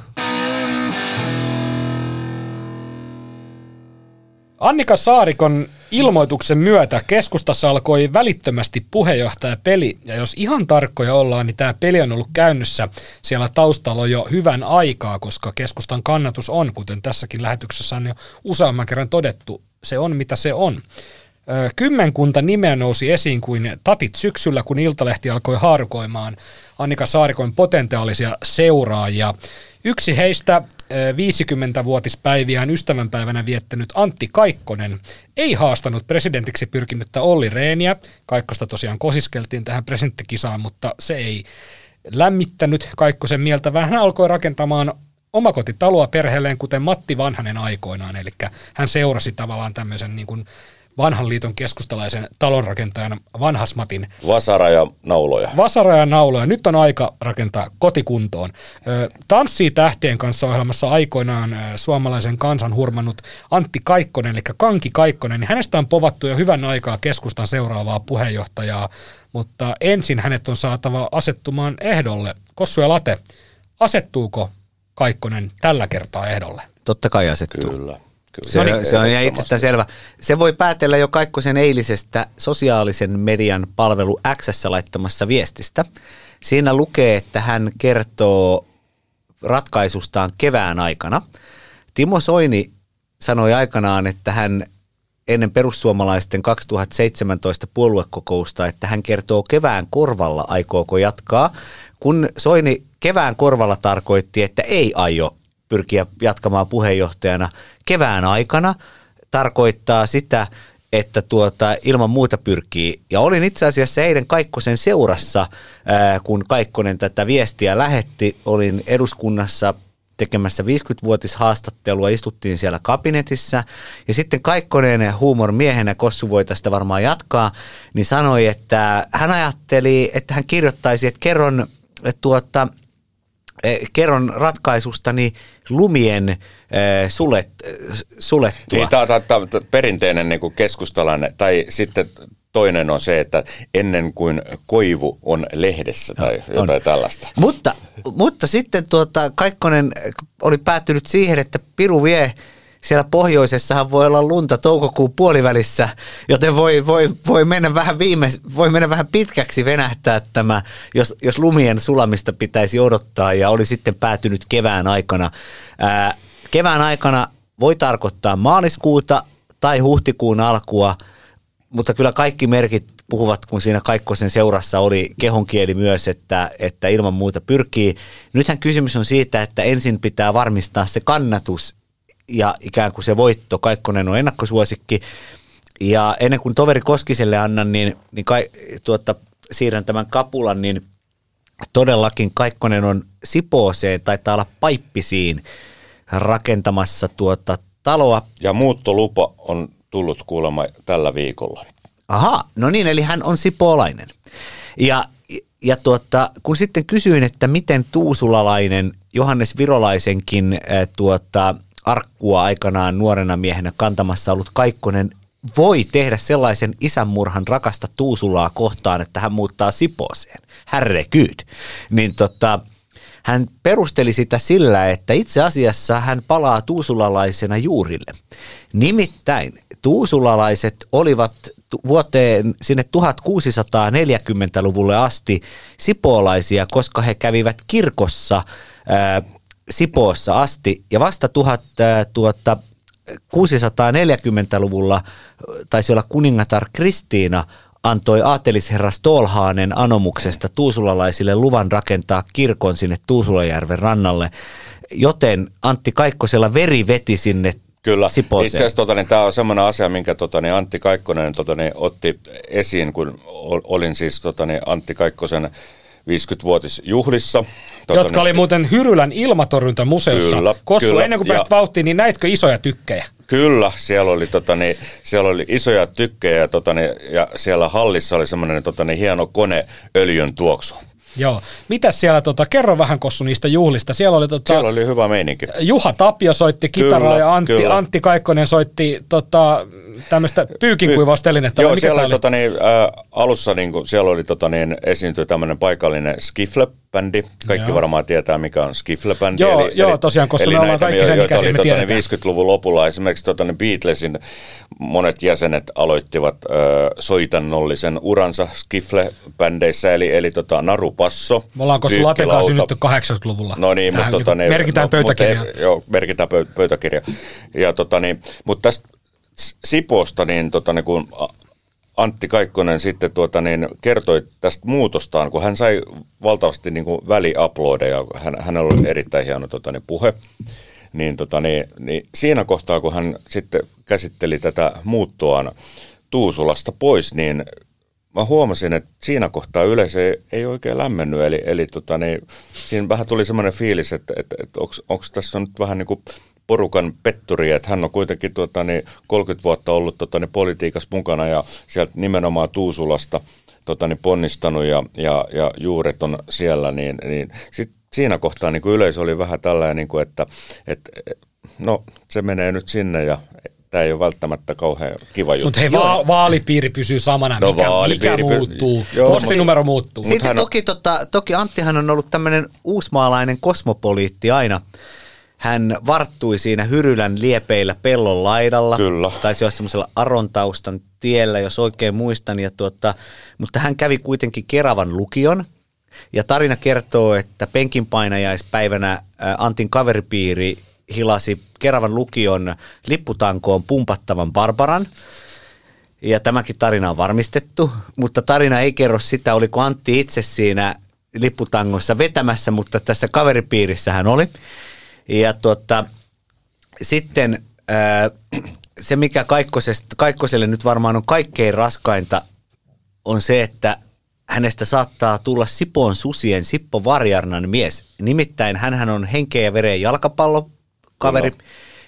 Annika Saarikon ilmoituksen myötä keskustassa alkoi välittömästi puheenjohtajapeli, ja jos ihan tarkkoja ollaan, niin tämä peli on ollut käynnissä siellä taustalla jo hyvän aikaa, koska keskustan kannatus on, kuten tässäkin lähetyksessä on jo useamman kerran todettu, se on mitä se on. Kymmenkunta nimeä nousi esiin kuin tatit syksyllä, kun Iltalehti alkoi haarukoimaan Annika Saarikon potentiaalisia seuraajia. Yksi heistä 50-vuotispäiviään ystävänpäivänä viettänyt Antti Kaikkonen ei haastanut presidentiksi pyrkinyttä Olli Reeniä. Kaikkosta tosiaan kosiskeltiin tähän presidenttikisaan, mutta se ei lämmittänyt Kaikkosen mieltä, vaan hän alkoi rakentamaan omakotitaloa perheelleen, kuten Matti Vanhanen aikoinaan. Eli hän seurasi tavallaan tämmöisen niin kuin vanhan liiton keskustalaisen talonrakentajan Vanhasmatin Vasara ja nauloja. Vasara ja nauloja. Nyt on aika rakentaa kotikuntoon. Tanssii tähtien kanssa ohjelmassa aikoinaan suomalaisen kansan hurmannut Antti Kaikkonen, eli Kanki Kaikkonen, niin hänestä on povattu jo hyvän aikaa keskustan seuraavaa puheenjohtajaa, mutta ensin hänet on saatava asettumaan ehdolle. Kossu ja Late, asettuuko Kaikkonen tällä kertaa ehdolle? Totta kai asettuu. Kyllä. Kyllä. Se, No niin. on, se on ihan itsestään selvä. Se voi päätellä jo Kaikkosen eilisestä sosiaalisen median palvelu X laittamassa viestistä. Siinä lukee, että hän kertoo ratkaisustaan kevään aikana. Timo Soini sanoi aikanaan, että hän ennen perussuomalaisten 2017 puoluekokousta, että hän kertoo kevään korvalla aikooko jatkaa, kun Soini kevään korvalla tarkoitti, että ei aio pyrkiä jatkamaan puheenjohtajana kevään aikana, tarkoittaa sitä, että tuota, ilman muuta pyrkii. Ja olin itse asiassa eilen Kaikkosen seurassa, ää, kun Kaikkonen tätä viestiä lähetti. Olin eduskunnassa tekemässä 50-vuotishaastattelua, istuttiin siellä kabinetissa ja sitten Kaikkonen huumormiehenä, Kossu voi tästä varmaan jatkaa, niin sanoi, että hän ajatteli, että hän kirjoittaisi, että kerron, että tuota, kerron ratkaisustani lumien eh, sulet, eh, sulettua. Niin, tämä on perinteinen niin keskustalainen, tai sitten toinen on se, että ennen kuin koivu on lehdessä tai on. jotain tällaista. Mutta, mutta sitten tuota, Kaikkonen oli päättynyt siihen, että Piru vie siellä pohjoisessahan voi olla lunta toukokuun puolivälissä, joten voi, voi, voi, mennä vähän viime, voi mennä vähän pitkäksi venähtää tämä, jos, jos lumien sulamista pitäisi odottaa ja oli sitten päätynyt kevään aikana. Ää, kevään aikana voi tarkoittaa maaliskuuta tai huhtikuun alkua, mutta kyllä kaikki merkit puhuvat, kun siinä Kaikkosen seurassa oli kehonkieli myös, että, että ilman muuta pyrkii. Nythän kysymys on siitä, että ensin pitää varmistaa se kannatus ja ikään kuin se voitto. Kaikkonen on ennakkosuosikki. Ja ennen kuin toveri Koskiselle annan, niin, niin kai, tuota, siirrän tämän kapulan, niin todellakin Kaikkonen on Sipooseen, taitaa olla paippisiin rakentamassa tuota taloa. Ja muuttolupa on tullut kuulemma tällä viikolla. Aha, no niin, eli hän on sipoolainen. Ja, ja tuota, kun sitten kysyin, että miten tuusulalainen Johannes Virolaisenkin äh, tuota, arkkua aikanaan nuorena miehenä kantamassa ollut Kaikkonen voi tehdä sellaisen isänmurhan rakasta Tuusulaa kohtaan, että hän muuttaa Sipooseen. Herregud. Niin tota, hän perusteli sitä sillä, että itse asiassa hän palaa tuusulalaisena juurille. Nimittäin tuusulalaiset olivat vuoteen sinne 1640-luvulle asti sipoolaisia, koska he kävivät kirkossa ää, Sipoossa asti ja vasta 1640-luvulla taisi olla kuningatar Kristiina antoi aatelisherra Stolhaanen anomuksesta tuusulalaisille luvan rakentaa kirkon sinne Tuusulajärven rannalle, joten Antti Kaikkosella veri veti sinne Kyllä. Sipooseen. Itse asiassa tota, niin, tämä on semmoinen asia, minkä tota, niin Antti Kaikkonen tota, niin, otti esiin, kun olin siis tota, niin, Antti Kaikkosen 50-vuotisjuhlissa. Tota, Jotka niin, oli muuten Hyrylän ilmatorjuntamuseossa. Kyllä, Kossu, kyllä, ennen kuin pääsit vauhtiin, niin näitkö isoja tykkejä? Kyllä, siellä oli, tota, niin, siellä oli isoja tykkejä tota, niin, ja siellä hallissa oli semmoinen tota, niin, hieno kone öljyn tuoksu. Joo. Mitäs siellä, tota, kerro vähän Kossu niistä juhlista. Siellä oli, tota, siellä oli hyvä meininki. Juha Tapio soitti kitaraa ja Antti, kyllä. Antti Kaikkonen soitti tota, tämmöistä pyykinkuivaustelinettä. Joo, mikä siellä oli, tota, niin, ä, alussa niin, kun, siellä oli tota, niin, esiintyi tämmöinen paikallinen skifle-bändi. Kaikki joo. varmaan tietää, mikä on skifle-bändi. Joo, eli, joo tosiaan, koska me ollaan kaikki sen ikäisiä, me tota, niin 50-luvun lopulla esimerkiksi tota, niin Beatlesin monet jäsenet aloittivat ö, soitannollisen uransa skifle-bändeissä, eli, eli tota, Naru Passo. Me ollaan koska Latekaan synnytty 80-luvulla. No niin, mutta tota, niin, merkitään no, pöytäkirjaan. Joo, merkitään pöytäkirja. Ja, tota, niin, mutta tästä Siposta, niin, tota, niin kun Antti Kaikkonen sitten tuota, niin, kertoi tästä muutostaan, kun hän sai valtavasti niin kuin väliuploadeja, hän, hänellä oli erittäin hieno tota, niin, puhe, niin, tota, niin, niin siinä kohtaa, kun hän sitten käsitteli tätä muuttoaan Tuusulasta pois, niin mä huomasin, että siinä kohtaa yleisö ei, ei oikein lämmennyt, eli, eli tota, niin, siinä vähän tuli semmoinen fiilis, että, että, että onko tässä nyt vähän niin kuin porukan petturi, että hän on kuitenkin tuota, niin 30 vuotta ollut tuota, niin politiikassa mukana ja sieltä nimenomaan Tuusulasta tuota, niin ponnistanut ja, ja, ja juuret on siellä, niin, niin sit siinä kohtaa niin kuin yleisö oli vähän tällainen, niin kuin, että, että no se menee nyt sinne ja tämä ei ole välttämättä kauhean kiva juttu. Mutta hei, va- vaalipiiri pysyy samana, no, mikä, mikä muuttuu, Joo, postinumero muuttuu. Sitten toki, on... tota, toki Anttihan on ollut tämmöinen uusmaalainen kosmopoliitti aina, hän varttui siinä Hyrylän liepeillä pellon laidalla. Kyllä. Taisi olla semmoisella arontaustan tiellä, jos oikein muistan. Ja tuota, mutta hän kävi kuitenkin Keravan lukion. Ja tarina kertoo, että penkinpainajaispäivänä Antin kaveripiiri hilasi Keravan lukion lipputankoon pumpattavan Barbaran. Ja tämäkin tarina on varmistettu, mutta tarina ei kerro sitä, oliko Antti itse siinä lipputangossa vetämässä, mutta tässä kaveripiirissä hän oli. Ja tuota, sitten ää, se, mikä Kaikkoselle nyt varmaan on kaikkein raskainta, on se, että hänestä saattaa tulla Sipoon susien Sippo Varjarnan mies. Nimittäin hän on henkeä ja veren jalkapallokaveri. Kyllä.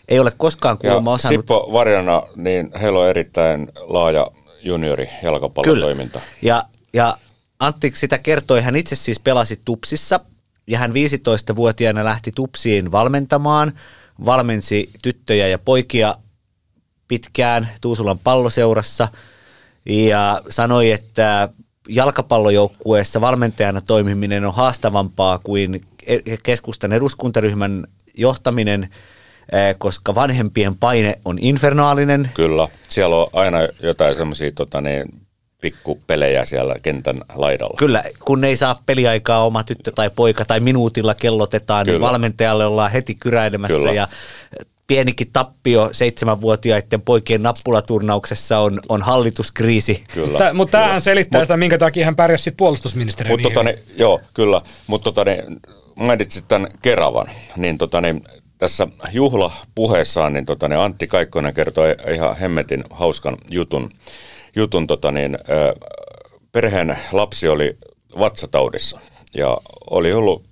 Ei ole koskaan kuulemma osannut... Sippo Varjana, niin heillä on erittäin laaja juniori jalkapallotoiminta. Kyllä. Ja, ja Antti sitä kertoi, hän itse siis pelasi Tupsissa ja hän 15-vuotiaana lähti Tupsiin valmentamaan, valmensi tyttöjä ja poikia pitkään Tuusulan palloseurassa ja sanoi, että jalkapallojoukkueessa valmentajana toimiminen on haastavampaa kuin e- keskustan eduskuntaryhmän johtaminen, eh, koska vanhempien paine on infernaalinen. Kyllä, siellä on aina jotain semmoisia tota, niin, pikkupelejä siellä kentän laidalla. Kyllä, kun ei saa peliaikaa oma tyttö tai poika tai minuutilla kellotetaan, niin Kyllä. niin valmentajalle ollaan heti kyräilemässä Kyllä. ja pienikin tappio seitsemänvuotiaiden poikien nappulaturnauksessa on, on hallituskriisi. Kyllä. Tä, mutta tämähän selittää sitä, minkä takia hän pärjäsi sitten puolustusministeriön. Mutta tota, niin, joo, kyllä. Mutta tota, niin, mainitsit tämän Keravan, niin, tota, niin tässä juhlapuheessaan niin, tota, niin Antti Kaikkonen kertoi ihan hemmetin hauskan jutun. Jutun tota, niin, perheen lapsi oli vatsataudissa ja oli ollut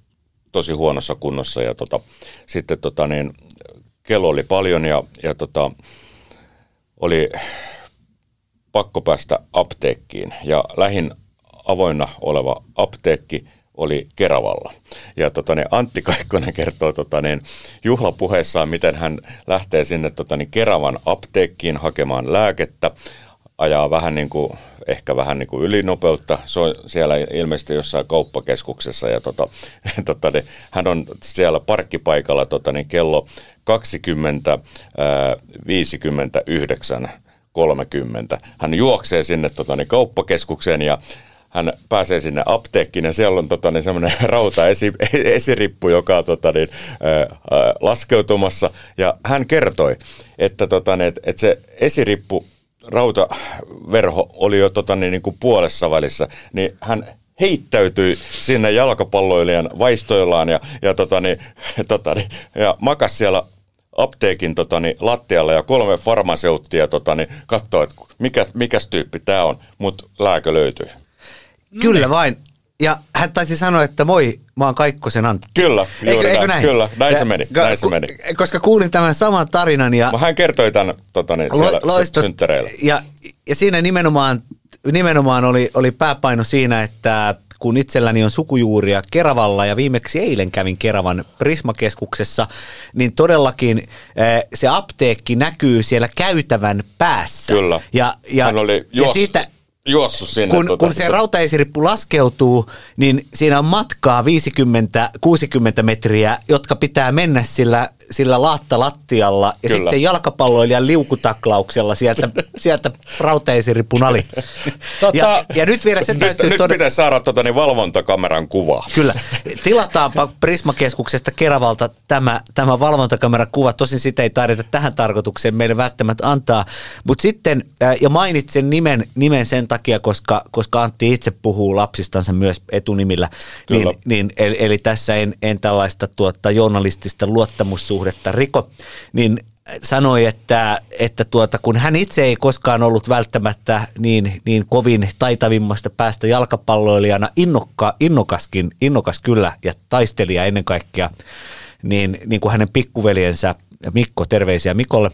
tosi huonossa kunnossa ja tota, sitten tota, niin, kello oli paljon ja, ja tota, oli pakko päästä apteekkiin ja lähin avoinna oleva apteekki oli Keravalla. Ja tota, niin Antti Kaikkonen kertoo tota, niin, juhlapuheessaan, miten hän lähtee sinne tota, niin Keravan apteekkiin hakemaan lääkettä, ajaa vähän niin kuin, ehkä vähän niin kuin ylinopeutta. Se on siellä ilmeisesti jossain kauppakeskuksessa ja tota, tota, niin, hän on siellä parkkipaikalla tota, niin kello 20, ää, 59 30. Hän juoksee sinne tota, niin kauppakeskukseen ja hän pääsee sinne apteekkiin ja siellä on tota, niin semmoinen rauta esi, esirippu, joka on tota, niin, laskeutumassa. Ja hän kertoi, että, tota, niin, että, että se esirippu rautaverho oli jo tota, niin, niin kuin puolessa välissä, niin hän heittäytyi sinne jalkapalloilijan vaistoillaan ja, ja, tota, niin, tota, niin, ja makas siellä apteekin tota, niin, lattialla ja kolme farmaseuttia tota, niin, katsoi, että mikä, mikäs tyyppi tämä on, mutta lääkö löytyy. Kyllä vain. Ja hän taisi sanoa, että moi, mä oon Kaikkosen Antti. Kyllä, juuri eikö, eikö näin? Kyllä, näin ja, se meni. Näin se meni. Koska kuulin tämän saman tarinan. Ja, hän kertoi tämän tota, niin, siellä loistot, synttäreillä. Ja, ja siinä nimenomaan, nimenomaan oli, oli pääpaino siinä, että kun itselläni on sukujuuria Keravalla ja viimeksi eilen kävin Keravan Prismakeskuksessa, niin todellakin eh, se apteekki näkyy siellä käytävän päässä. Kyllä. Ja, ja, Hän oli juos, ja siitä, juossut sinne. Kun, tuota, kun se rautaesirippu laskeutuu, niin siinä on matkaa 50-60 metriä, jotka pitää mennä sillä sillä laattalattialla ja Kyllä. sitten jalkapalloilijan liukutaklauksella sieltä, sieltä rautaesiripun ali. Tota, ja, ja, nyt vielä se täytyy... Nyt, tod- nyt pitäisi saada tota, niin valvontakameran kuva. Kyllä. Tilataanpa Prismakeskuksesta Keravalta tämä, tämä valvontakameran kuva. Tosin sitä ei tarvita tähän tarkoitukseen meille välttämättä antaa. Mutta sitten, ja mainitsen nimen, nimen sen takia, koska, koska Antti itse puhuu lapsistansa myös etunimillä. Niin, niin, eli, eli tässä en, en tällaista tuota, journalistista luottamussuhdetta suhdetta riko, niin sanoi, että, että tuota, kun hän itse ei koskaan ollut välttämättä niin, niin kovin taitavimmasta päästä jalkapalloilijana, innokka, innokaskin, innokas kyllä ja taistelija ennen kaikkea, niin, niin kuin hänen pikkuveljensä Mikko, terveisiä Mikolle,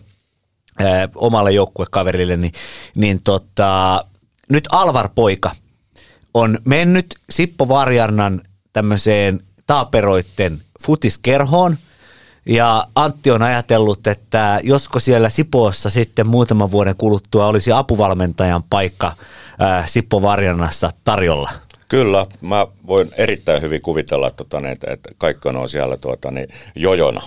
ää, omalle joukkuekaverille, niin, niin tota, nyt Alvar-poika on mennyt Sippo Varjarnan tämmöiseen taaperoitten futiskerhoon – ja Antti on ajatellut, että josko siellä Sipoossa sitten muutaman vuoden kuluttua olisi apuvalmentajan paikka ää, Sippo Varjannassa tarjolla. Kyllä, mä voin erittäin hyvin kuvitella, tota, niin, että, että kaikki on siellä tuota, niin, jojona.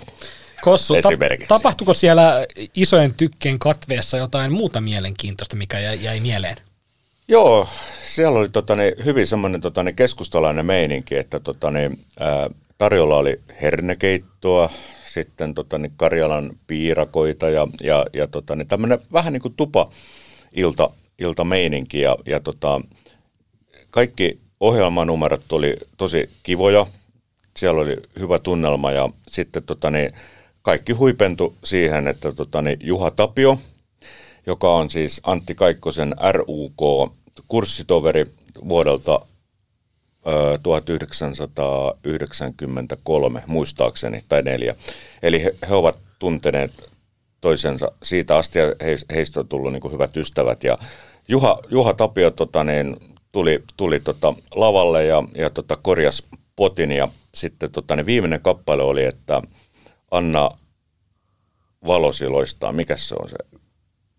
Kossu, ta- tapahtuiko siellä isojen tykkien katveessa jotain muuta mielenkiintoista, mikä jäi, jäi mieleen? Joo, siellä oli tota, niin, hyvin semmoinen tota, niin, keskustalainen meininki, että tota, niin, ää, tarjolla oli hernekeittoa, sitten tota, niin Karjalan piirakoita ja, ja, ja tota, niin tämmöinen vähän niin kuin tupa ilta, ilta meininki ja, ja tota, kaikki ohjelmanumerot oli tosi kivoja. Siellä oli hyvä tunnelma ja sitten tota, niin, kaikki huipentu siihen, että tota, niin Juha Tapio, joka on siis Antti Kaikkosen RUK kurssitoveri vuodelta 1993 muistaakseni, tai neljä. Eli he, he ovat tunteneet toisensa siitä asti, ja he, heistä on tullut niin hyvät ystävät. Ja Juha, Juha Tapio tota, niin, tuli, tuli tota, lavalle ja, ja tota, korjas potin, ja sitten tota, niin viimeinen kappale oli, että Anna valosiloistaa, mikä se on se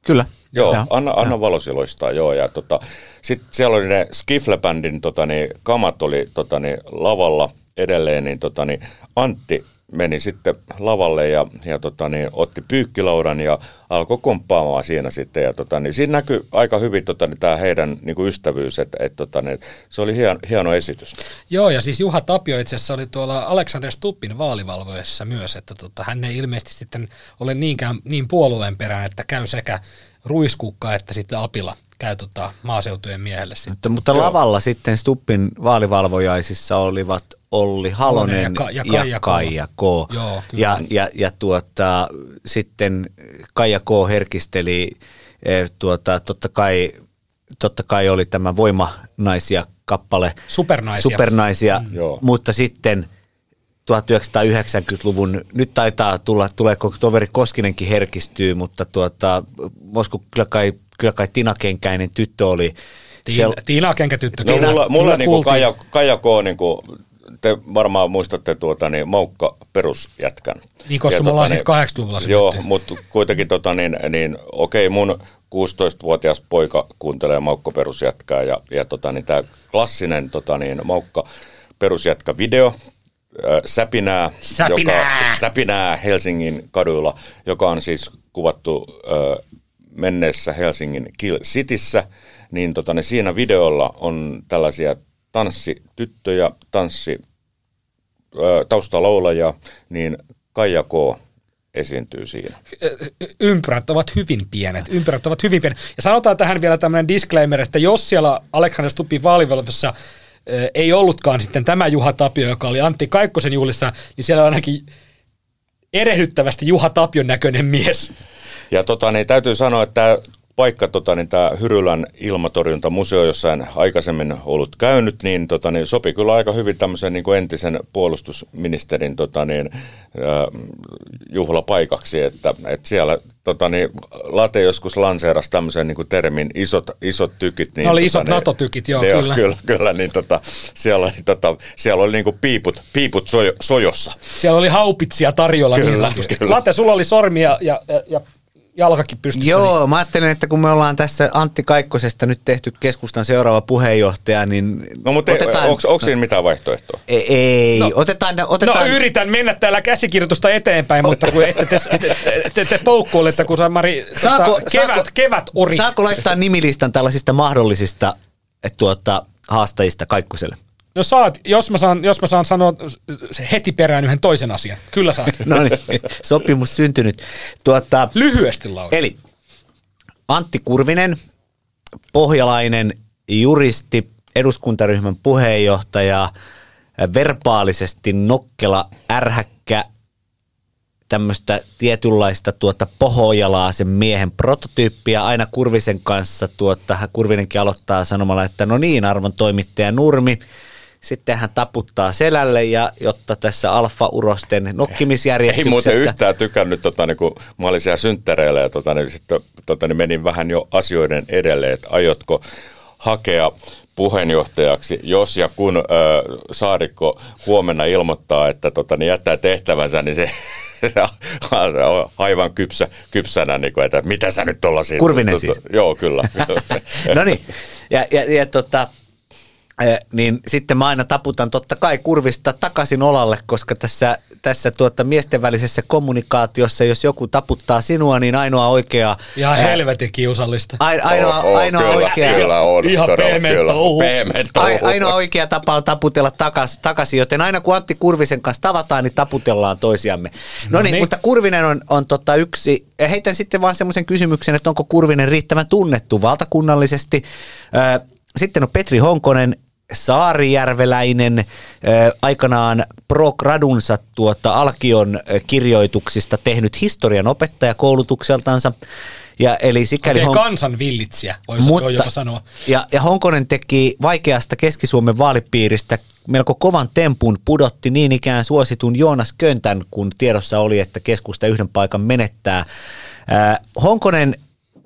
Kyllä. Joo, ja, Anna, Anna ja. Valosiloistaa, joo. Ja tota, sitten siellä oli ne Skifle-bändin tota, niin, kamat oli tota, niin, lavalla edelleen, niin, tota, niin Antti meni sitten lavalle ja, ja tota, niin, otti pyykkilaudan ja alkoi komppaamaan siinä sitten. Ja, tota, niin, siinä näkyy aika hyvin tota, niin, tämä heidän niin kuin ystävyys, että et, tota, niin, se oli hieno, hieno esitys. Joo, ja siis Juha Tapio itse asiassa oli tuolla Alexander Stuppin vaalivalvoessa myös, että tota, hän ei ilmeisesti sitten ole niinkään niin puolueen perään, että käy sekä ruiskukka että sitten apila käy tota maaseutujen miehelle sitten. Mutta, mutta lavalla sitten Stuppin vaalivalvojaisissa olivat Olli Halonen ja Ka- ja ja Kaija K. Kaija K. Joo, kyllä. ja, ja, ja tuota, sitten Kaija K. herkisteli, eh, tuota, totta, kai, totta kai oli tämä Voimanaisia kappale. Supernaisia. Supernaisia, mm. Mutta sitten 1990-luvun, nyt taitaa tulla, tulee toveri Koskinenkin herkistyy, mutta tuota, Mosku, kyllä kai, kyllä kai Tina Kenkäinen tyttö oli. Tiina, Tiina Kenkätyttö. No, kyllä- mulla, mulla niin kuin kuultiin. Kaija, Kaija K, niin kuin, te varmaan muistatte tuota, niin, Moukka perusjätkän. Niin, koska Ja me ollaan tota siis 80-luvulla Joo, mutta kuitenkin tota, niin, niin, okei, mun 16-vuotias poika kuuntelee Maukko perusjätkää ja, ja tota, niin, tämä klassinen tota, niin, Maukka perusjätkä video, äh, säpinää, Säpinää! Joka, säpinää Helsingin kaduilla, joka on siis kuvattu äh, menneessä Helsingin Kill Cityssä, niin, tota, niin siinä videolla on tällaisia tanssityttöjä, tanssi ö, taustalaulajia, niin Kaija K. esiintyy siinä. ympyrät ovat hyvin pienet. Ympyrät ovat hyvin pienet. Ja sanotaan tähän vielä tämmöinen disclaimer, että jos siellä Alexander Stubbin vaalivalvossa eh, ei ollutkaan sitten tämä Juha Tapio, joka oli Antti Kaikkosen juhlissa, niin siellä on ainakin erehdyttävästi Juha Tapion näköinen mies. Ja tota, niin täytyy sanoa, että paikka, tota, niin tämä Hyrylän ilmatorjuntamuseo, jossa en aikaisemmin ollut käynyt, niin, tota, niin sopi kyllä aika hyvin tämmöisen niin kuin entisen puolustusministerin tota, niin, äh, juhlapaikaksi, että, että siellä tota, niin, Late joskus lanseerasi tämmöisen niin kuin termin isot, isot tykit. Niin, Ne oli isot NATO-tykit, joo, kyllä. kyllä. Kyllä, niin tota, siellä oli, tota, siellä oli niin kuin piiput, piiput sojo, sojossa. Siellä oli haupitsia tarjolla Kyllä, niin kyllä. Late, sulla oli sormi ja, ja, ja jalkakin pystyssä. Joo, mä ajattelen, että kun me ollaan tässä Antti Kaikkosesta nyt tehty keskustan seuraava puheenjohtaja, niin No mutta otetaan... onko siinä mitään vaihtoehtoa? Ei, ei. No. otetaan, No otetaan, yritän mennä täällä käsikirjoitusta eteenpäin, mutta kun ette te, te, te, te poukkuilette, kun sä Mari Saako- tota, kevät, saako- kevät ori. Saako laittaa nimilistan tällaisista mahdollisista et, tuota, haastajista Kaikkoselle? No saat, jos mä saan, jos mä saan sanoa se heti perään yhden toisen asian. Kyllä saat. No niin, sopimus syntynyt. Tuota, Lyhyesti Lauri. eli Antti Kurvinen, pohjalainen juristi, eduskuntaryhmän puheenjohtaja, verbaalisesti nokkela, ärhäkkä, tämmöistä tietynlaista tuota Pohojalaa sen miehen prototyyppiä aina Kurvisen kanssa. Tuota, Kurvinenkin aloittaa sanomalla, että no niin arvon toimittaja Nurmi, sitten hän taputtaa selälle ja jotta tässä alfa-urosten Ei nokkimisjärjestyksessä. muuten yhtään tykännyt, tota, niin kun mä olin siellä synttäreillä ja tota, niin sitten tota, niin menin vähän jo asioiden edelle, että aiotko hakea puheenjohtajaksi, jos ja kun ö, Saarikko huomenna ilmoittaa, että tota, niin jättää tehtävänsä, niin se, se on aivan kypsä, kypsänä, niin kuin, että mitä sä nyt tollasia... Kurvinen siis. Joo, kyllä. no niin, ja, ja, ja tota, niin sitten mä aina taputan totta kai kurvista takaisin olalle, koska tässä, tässä tuota miesten välisessä kommunikaatiossa, jos joku taputtaa sinua, niin ainoa oikea... Ihan eh, helvetin kiusallista. ai- Ainoa, Oo, oo, ainoa kyllä, oikea... Kyllä on, Ihan pehmeä ainoa oikea tapa on taputella takas, takaisin, joten aina kun Antti Kurvisen kanssa tavataan, niin taputellaan toisiamme. No, No niin, niin. mutta Kurvinen on, on tota yksi, ja heitän sitten vaan semmoisen kysymyksen, että onko Kurvinen riittävän tunnettu valtakunnallisesti. Sitten on Petri Honkonen, saarijärveläinen, aikanaan pro-gradunsa tuota Alkion kirjoituksista tehnyt historian opettaja koulutukseltansa. Ja eli sikäli Okei, Hon- kansan villitsijä, voisi Mutta, jopa sanoa. ja, ja Honkonen teki vaikeasta Keski-Suomen vaalipiiristä melko kovan tempun, pudotti niin ikään suositun Joonas Köntän, kun tiedossa oli, että keskusta yhden paikan menettää. Äh, Honkonen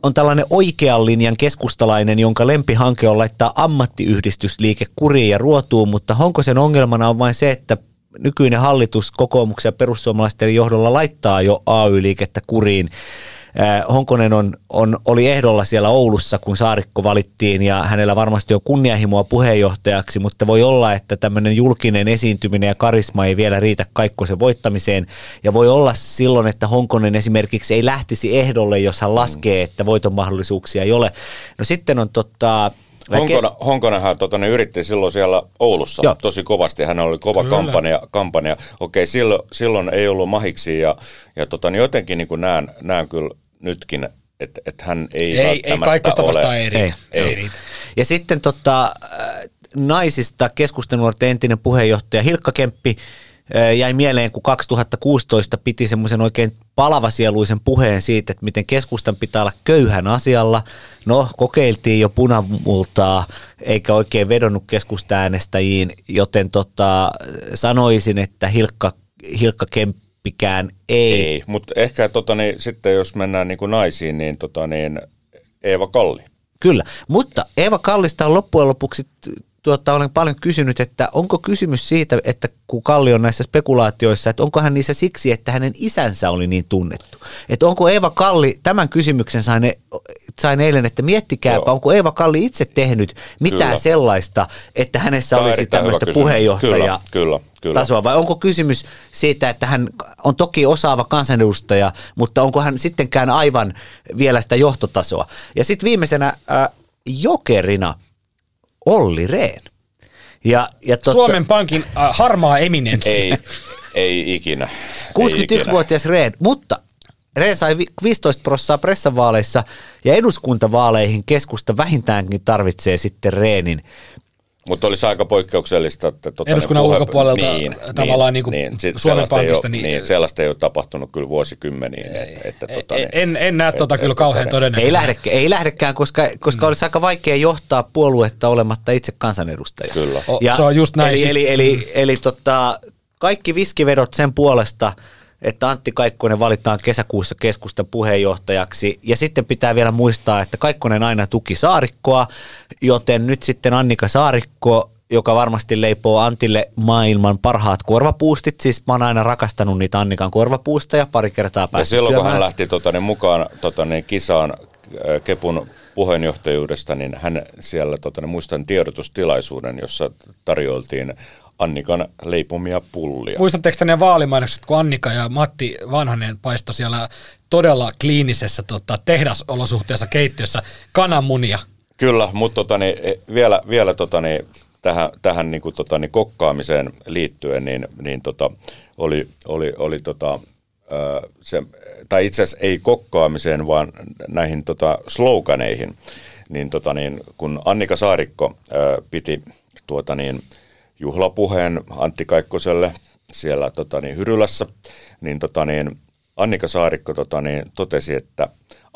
on tällainen oikean linjan keskustalainen, jonka lempihanke on laittaa ammattiyhdistysliike kuriin ja ruotuun, mutta Honkosen ongelmana on vain se, että nykyinen hallitus kokoomuksen ja perussuomalaisten johdolla laittaa jo AY-liikettä kuriin. Honkonen on, on, oli ehdolla siellä Oulussa, kun Saarikko valittiin ja hänellä varmasti on kunnianhimoa puheenjohtajaksi, mutta voi olla, että tämmöinen julkinen esiintyminen ja karisma ei vielä riitä Kaikkosen voittamiseen ja voi olla silloin, että Honkonen esimerkiksi ei lähtisi ehdolle, jos hän laskee, että voiton mahdollisuuksia ei ole. No sitten on tota, Honkona, Honkonenhan tota, ne yritti silloin siellä Oulussa Joo. tosi kovasti. Hän oli kova kampanja, kampanja. Okei, silloin, silloin ei ollut mahiksi ja, ja tota, niin jotenkin niin näen, näen kyllä nytkin, että et hän ei, ei välttämättä ei, ole. Ei, riitä. ei, ei riitä. Ja sitten tota, äh, naisista keskustelunuorten entinen puheenjohtaja Hilkka Kemppi jäi mieleen, kun 2016 piti semmoisen oikein palavasieluisen puheen siitä, että miten keskustan pitää olla köyhän asialla. No, kokeiltiin jo punamultaa, eikä oikein vedonnut keskustaäänestäjiin, joten tota, sanoisin, että Hilkka, Hilkka Kemppikään ei. Ei, mutta ehkä tota, niin, sitten jos mennään niin kuin naisiin, niin, tota, niin Eeva Kalli. Kyllä, mutta Eeva Kallista on loppujen lopuksi tuota, olen paljon kysynyt, että onko kysymys siitä, että kun Kalli on näissä spekulaatioissa, että onko hän niissä siksi, että hänen isänsä oli niin tunnettu. Että onko Eeva Kalli, tämän kysymyksen sain, sain eilen, että miettikääpä, Joo. onko Eeva Kalli itse tehnyt mitään kyllä. sellaista, että hänessä Tämä olisi tämmöistä puheenjohtaja kyllä, kyllä, tasoa, vai onko kysymys siitä, että hän on toki osaava kansanedustaja, mutta onko hän sittenkään aivan vielä sitä johtotasoa. Ja sitten viimeisenä äh, jokerina – Olli Rehn. Ja, ja totta, Suomen Pankin äh, harmaa eminenssi. Ei, ei ikinä. 61-vuotias Rehn, mutta Rehn sai 15 prosenttia pressavaaleissa ja eduskuntavaaleihin keskusta vähintäänkin tarvitsee sitten Reenin mutta olisi aika poikkeuksellista, että... Tuota, Eduskunnan puhe, ulkopuolelta niin, tavallaan niin, niin, niin Suomen Pankista. Ei ole, niin, sellaista ei ole tapahtunut kyllä vuosikymmeniin. Ei, että, että, tuota, niin, en, en näe tuota kyllä kauhean todennäköisesti. Ei, lähde, ei lähdekään, koska, koska mm. olisi aika vaikea johtaa puoluetta olematta itse kansanedustaja. Kyllä. O, ja, se on just näin. Eli, siis, eli, eli, eli, eli tota, kaikki viskivedot sen puolesta – että Antti Kaikkonen valitaan kesäkuussa keskustan puheenjohtajaksi. Ja sitten pitää vielä muistaa, että Kaikkonen aina tuki Saarikkoa, joten nyt sitten Annika Saarikko joka varmasti leipoo Antille maailman parhaat korvapuustit. Siis mä oon aina rakastanut niitä Annikan korvapuusteja, pari kertaa päässyt Ja silloin syömään. kun hän lähti tota, niin mukaan tota, niin kisaan Kepun puheenjohtajuudesta, niin hän siellä, tota, niin muistan tiedotustilaisuuden, jossa tarjoiltiin Annikan leipomia pullia. Muistatteko te ne vaalimainokset, kun Annika ja Matti Vanhanen paistoi siellä todella kliinisessä tota, tehdasolosuhteessa keittiössä kananmunia? Kyllä, mutta tota, niin, e, vielä, vielä tota, niin, tähän, tähän niin kuin, tota, niin, kokkaamiseen liittyen, niin, niin tota, oli, oli, oli tota, se, tai itse asiassa ei kokkaamiseen, vaan näihin tota, sloganeihin, niin, tota, niin kun Annika Saarikko ää, piti tuota, niin, juhlapuheen Antti Kaikkoselle siellä tota, niin, Hyrylässä, niin, tota, niin Annika Saarikko tota, niin, totesi, että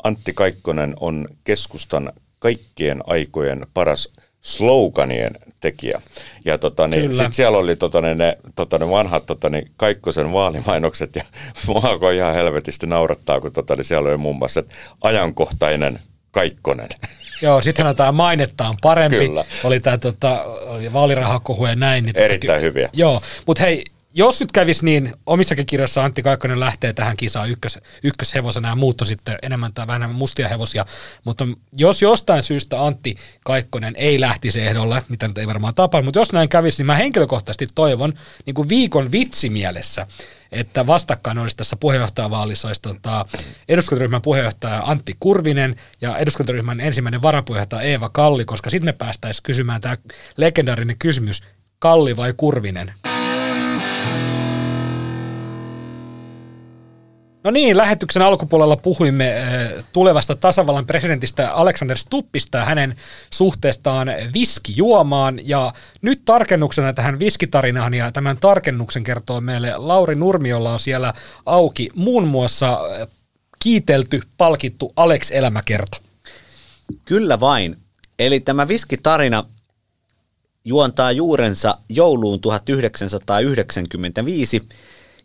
Antti Kaikkonen on keskustan kaikkien aikojen paras sloganien tekijä. Ja tota, niin, sitten siellä oli tota, niin, ne tota, niin vanhat tota, niin, Kaikkosen vaalimainokset ja mua ihan helvetisti naurattaa, kun tota, niin siellä oli muun muassa ajankohtainen Kaikkonen. Joo, sittenhän tämä mainetta on parempi. Kyllä. Oli tämä tota, vaalirahakohu ja näin. Niin Erittäin tota, hyviä. Joo, mutta hei, jos nyt kävisi niin, omissakin kirjassa Antti Kaikkonen lähtee tähän kisaan ykkös, ykköshevosena ja muut on sitten enemmän tai vähemmän mustia hevosia, mutta jos jostain syystä Antti Kaikkonen ei lähtisi ehdolle, mitä nyt ei varmaan tapahdu, mutta jos näin kävisi, niin mä henkilökohtaisesti toivon niin kuin viikon vitsimielessä, että vastakkain olisi tässä puheenjohtajavaalissa olisi tota, eduskuntaryhmän puheenjohtaja Antti Kurvinen ja eduskuntaryhmän ensimmäinen varapuheenjohtaja Eeva Kalli, koska sitten me päästäisiin kysymään tämä legendaarinen kysymys, Kalli vai Kurvinen? No niin, lähetyksen alkupuolella puhuimme äh, tulevasta tasavallan presidentistä Alexander Stuppista ja hänen suhteestaan viskijuomaan. Ja nyt tarkennuksena tähän viskitarinaan ja tämän tarkennuksen kertoo meille Lauri Nurmi, jolla on siellä auki muun muassa äh, kiitelty, palkittu Alex Elämäkerta. Kyllä vain. Eli tämä viskitarina juontaa juurensa jouluun 1995 –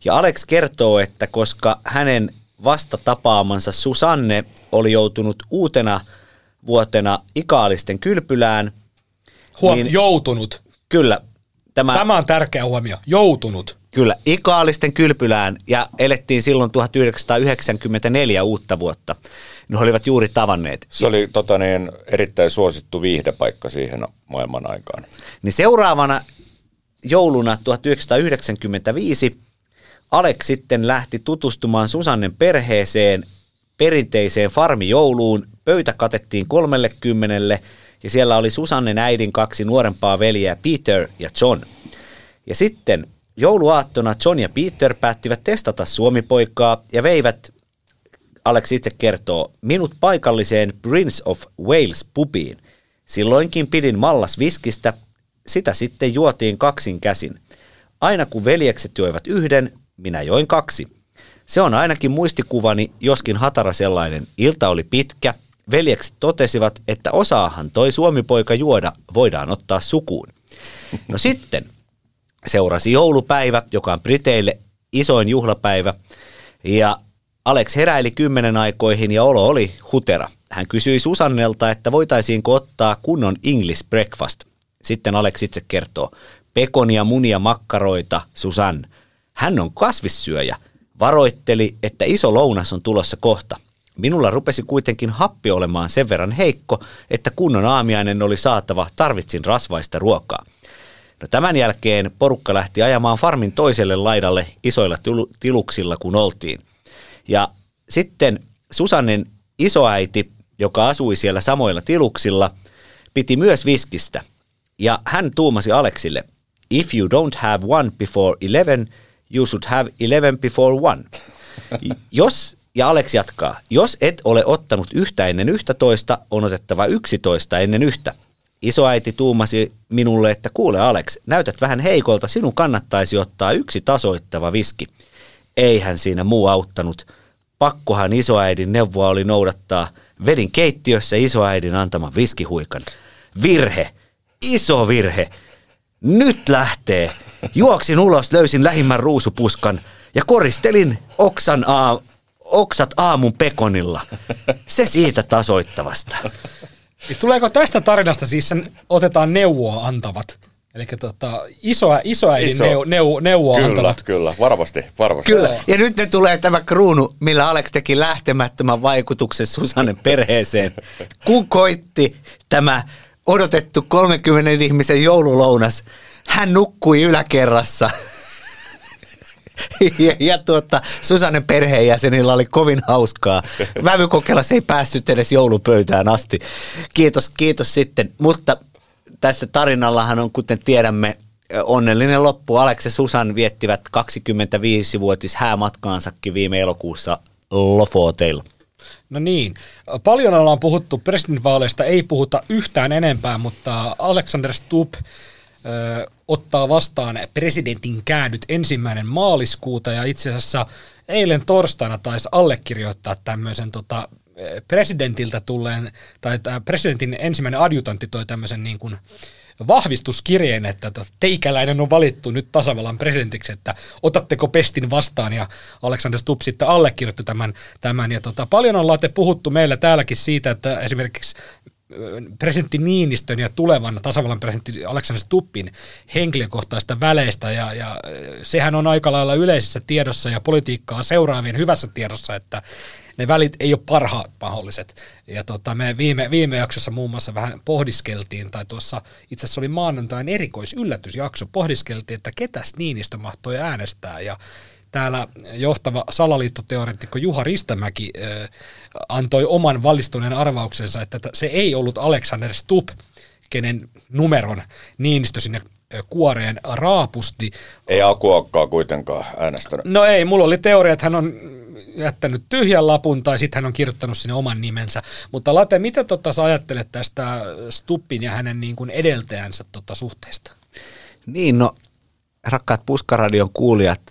ja Alex kertoo, että koska hänen vasta tapaamansa Susanne oli joutunut uutena vuotena Ikaalisten kylpylään. Huom, niin, joutunut. Kyllä. Tämä, tämä on tärkeä huomio. Joutunut. Kyllä, Ikaalisten kylpylään ja elettiin silloin 1994 uutta vuotta. Ne olivat juuri tavanneet. Se oli tota niin, erittäin suosittu viihdepaikka siihen maailman aikaan. Niin seuraavana jouluna 1995 Alex sitten lähti tutustumaan Susannen perheeseen perinteiseen farmijouluun. Pöytä katettiin kolmelle kymmenelle ja siellä oli Susannen äidin kaksi nuorempaa veljeä Peter ja John. Ja sitten jouluaattona John ja Peter päättivät testata suomipoikaa ja veivät, Alex itse kertoo, minut paikalliseen Prince of Wales pubiin. Silloinkin pidin mallas viskistä, sitä sitten juotiin kaksin käsin. Aina kun veljekset joivat yhden, minä join kaksi. Se on ainakin muistikuvani, joskin hatara sellainen. Ilta oli pitkä. Veljekset totesivat, että osaahan toi suomipoika juoda, voidaan ottaa sukuun. No sitten seurasi joulupäivä, joka on Briteille isoin juhlapäivä. Ja Alex heräili kymmenen aikoihin ja olo oli hutera. Hän kysyi Susannelta, että voitaisiinko ottaa kunnon English breakfast. Sitten Alex itse kertoo, pekonia, munia, makkaroita, Susan. Hän on kasvissyöjä. Varoitteli, että iso lounas on tulossa kohta. Minulla rupesi kuitenkin happi olemaan sen verran heikko, että kunnon aamiainen oli saatava, tarvitsin rasvaista ruokaa. No tämän jälkeen porukka lähti ajamaan farmin toiselle laidalle isoilla tiluksilla, kun oltiin. Ja sitten Susannen isoäiti, joka asui siellä samoilla tiluksilla, piti myös viskistä. Ja hän tuumasi Aleksille, if you don't have one before eleven, you should have eleven before one. Jos, ja Alex jatkaa, jos et ole ottanut yhtä ennen yhtä toista, on otettava yksitoista ennen yhtä. Isoäiti tuumasi minulle, että kuule Alex, näytät vähän heikolta, sinun kannattaisi ottaa yksi tasoittava viski. Eihän siinä muu auttanut. Pakkohan isoäidin neuvoa oli noudattaa. Vedin keittiössä isoäidin antama viskihuikan. Virhe, iso virhe. Nyt lähtee. Juoksin ulos, löysin lähimmän ruusupuskan ja koristelin oksan aa, oksat aamun pekonilla. Se siitä tasoittavasta. Tuleeko tästä tarinasta siis sen otetaan neuvoa antavat? Eli tota, isoä, isoäidin Iso. neu, neu, neuvoa kyllä, antavat. Kyllä, varmasti, varmasti. Kyllä, ja nyt ne tulee tämä kruunu, millä Alex teki lähtemättömän vaikutuksen Susanen perheeseen, kun koitti tämä odotettu 30 ihmisen joululounas. Hän nukkui yläkerrassa ja, ja tuota, Susanen perheenjäsenillä oli kovin hauskaa. Vävykokeilla se ei päässyt edes joulupöytään asti. Kiitos, kiitos sitten. Mutta tässä tarinallahan on, kuten tiedämme, onnellinen loppu. Alex ja Susan viettivät 25-vuotis häämatkaansakin viime elokuussa Lofoteilla. No niin, paljon ollaan puhuttu presidentinvaaleista, ei puhuta yhtään enempää, mutta Alexander Stubb ottaa vastaan presidentin käännyt ensimmäinen maaliskuuta ja itse asiassa eilen torstaina taisi allekirjoittaa tämmöisen tota, presidentiltä tulleen, tai presidentin ensimmäinen adjutantti toi tämmöisen niin kuin vahvistuskirjeen, että tota, teikäläinen on valittu nyt tasavallan presidentiksi, että otatteko pestin vastaan, ja Alexander Stubb sitten allekirjoitti tämän, tämän. Ja tota, paljon ollaan te puhuttu meillä täälläkin siitä, että esimerkiksi presidentti Niinistön ja tulevan tasavallan presidentti Alexander Stuppin henkilökohtaista väleistä ja, ja sehän on aika lailla yleisessä tiedossa ja politiikkaa seuraavien hyvässä tiedossa, että ne välit ei ole parhaat mahdolliset. Ja tota, me viime, viime jaksossa muun muassa vähän pohdiskeltiin, tai tuossa itse asiassa oli maanantain erikoisyllätysjakso, pohdiskeltiin, että ketäs Niinistö mahtoi äänestää, ja täällä johtava salaliittoteoreetikko Juha Ristämäki äh, antoi oman valistuneen arvauksensa, että se ei ollut Alexander Stubb, kenen numeron Niinistö sinne kuoreen raapusti. Ei Akuakkaa kuitenkaan äänestänyt. No ei, mulla oli teoria, että hän on jättänyt tyhjän lapun tai sitten hän on kirjoittanut sinne oman nimensä. Mutta Late, mitä tota sä ajattelet tästä Stuppin ja hänen niin kuin edeltäjänsä tota suhteesta? Niin, no rakkaat Puskaradion kuulijat,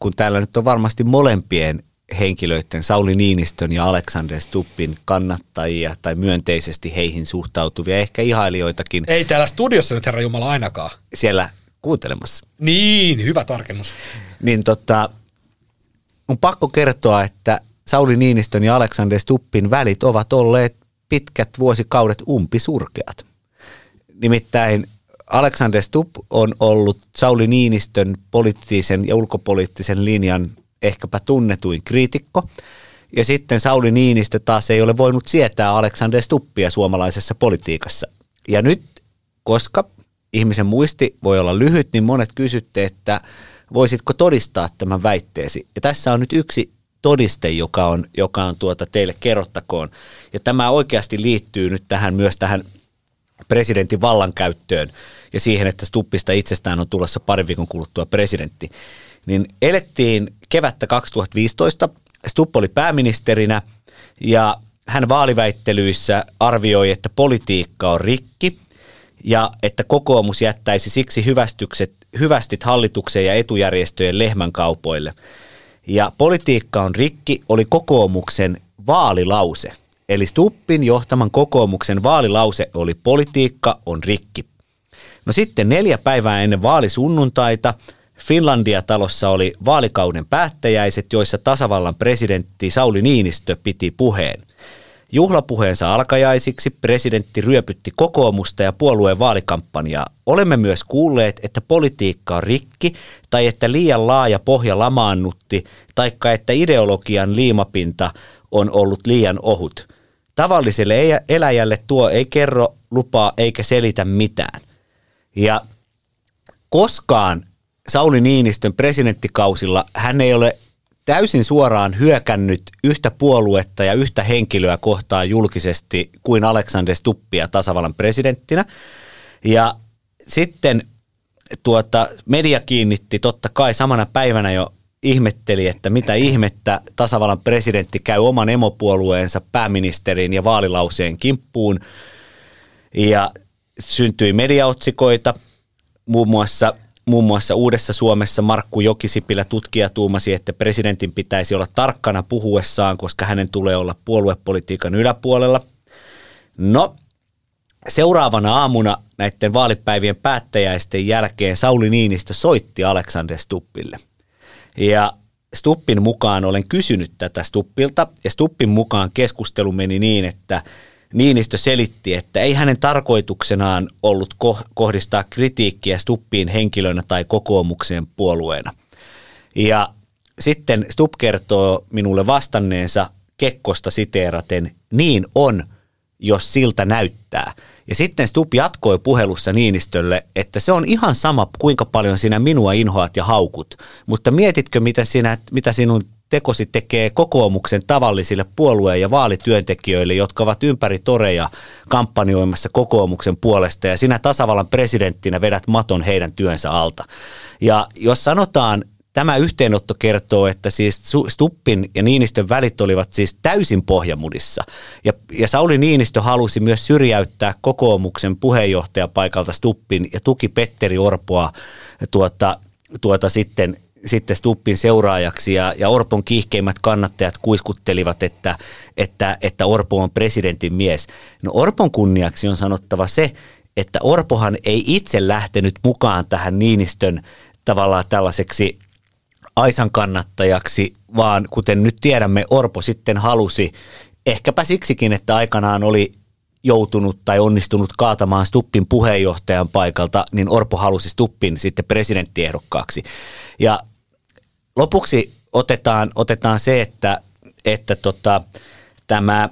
kun täällä nyt on varmasti molempien henkilöiden, Sauli Niinistön ja Alexander Stuppin kannattajia tai myönteisesti heihin suhtautuvia, ehkä ihailijoitakin. Ei täällä studiossa nyt Herra Jumala ainakaan. Siellä kuuntelemassa. Niin, hyvä tarkennus. Niin tota, on pakko kertoa, että Sauli Niinistön ja Alexander Stuppin välit ovat olleet pitkät vuosikaudet umpisurkeat. Nimittäin Alexander Stubb on ollut Sauli Niinistön poliittisen ja ulkopoliittisen linjan ehkäpä tunnetuin kriitikko. Ja sitten Sauli Niinistö taas ei ole voinut sietää Alexander Stuppia suomalaisessa politiikassa. Ja nyt, koska ihmisen muisti voi olla lyhyt, niin monet kysytte, että voisitko todistaa tämän väitteesi. Ja tässä on nyt yksi todiste, joka on, joka on tuota teille kerrottakoon. Ja tämä oikeasti liittyy nyt tähän myös tähän presidentin vallankäyttöön ja siihen, että Stuppista itsestään on tulossa pari viikon kuluttua presidentti. Niin elettiin kevättä 2015, Stupp oli pääministerinä ja hän vaaliväittelyissä arvioi, että politiikka on rikki ja että kokoomus jättäisi siksi hyvästykset, hyvästit hallituksen ja etujärjestöjen lehmänkaupoille. Ja politiikka on rikki oli kokoomuksen vaalilause. Eli Stuppin johtaman kokoomuksen vaalilause oli politiikka on rikki. No sitten neljä päivää ennen vaalisunnuntaita Finlandia-talossa oli vaalikauden päättäjäiset, joissa tasavallan presidentti Sauli Niinistö piti puheen. Juhlapuheensa alkajaisiksi presidentti ryöpytti kokoomusta ja puolueen vaalikampanjaa. Olemme myös kuulleet, että politiikka on rikki tai että liian laaja pohja lamaannutti, taikka että ideologian liimapinta on ollut liian ohut. Tavalliselle eläjälle tuo ei kerro, lupaa eikä selitä mitään. Ja koskaan Sauli Niinistön presidenttikausilla hän ei ole täysin suoraan hyökännyt yhtä puoluetta ja yhtä henkilöä kohtaan julkisesti kuin Alexander Stuppia tasavallan presidenttinä. Ja sitten tuota, media kiinnitti totta kai samana päivänä jo ihmetteli, että mitä ihmettä tasavallan presidentti käy oman emopuolueensa pääministerin ja vaalilauseen kimppuun. Ja syntyi mediaotsikoita, muun muassa Muun muassa Uudessa Suomessa Markku Jokisipilä tutkija tuumasi, että presidentin pitäisi olla tarkkana puhuessaan, koska hänen tulee olla puoluepolitiikan yläpuolella. No, seuraavana aamuna näiden vaalipäivien päättäjäisten jälkeen Sauli Niinistö soitti Alexander Stuppille. Ja Stuppin mukaan olen kysynyt tätä Stuppilta, ja Stuppin mukaan keskustelu meni niin, että Niinistö selitti, että ei hänen tarkoituksenaan ollut kohdistaa kritiikkiä Stuppiin henkilönä tai kokoomukseen puolueena. Ja sitten Stupp kertoo minulle vastanneensa Kekkosta siteeraten, niin on, jos siltä näyttää. Ja sitten Stupp jatkoi puhelussa Niinistölle, että se on ihan sama, kuinka paljon sinä minua inhoat ja haukut, mutta mietitkö, mitä, sinä, mitä sinun tekosi tekee kokoomuksen tavallisille puolueen ja vaalityöntekijöille, jotka ovat ympäri toreja kampanjoimassa kokoomuksen puolesta ja sinä tasavallan presidenttinä vedät maton heidän työnsä alta. Ja jos sanotaan, tämä yhteenotto kertoo, että siis Stuppin ja Niinistön välit olivat siis täysin pohjamudissa. Ja, ja Sauli Niinistö halusi myös syrjäyttää kokoomuksen puheenjohtajapaikalta Stuppin ja tuki Petteri Orpoa tuota, tuota sitten sitten Stuppin seuraajaksi ja, ja Orpon kiihkeimmät kannattajat kuiskuttelivat, että, että, että Orpo on presidentin mies. No Orpon kunniaksi on sanottava se, että Orpohan ei itse lähtenyt mukaan tähän Niinistön tavallaan tällaiseksi Aisan kannattajaksi, vaan kuten nyt tiedämme, Orpo sitten halusi, ehkäpä siksikin, että aikanaan oli joutunut tai onnistunut kaatamaan Stuppin puheenjohtajan paikalta, niin Orpo halusi Stuppin sitten presidenttiehdokkaaksi. Ja lopuksi otetaan, otetaan se, että, että tota, tämä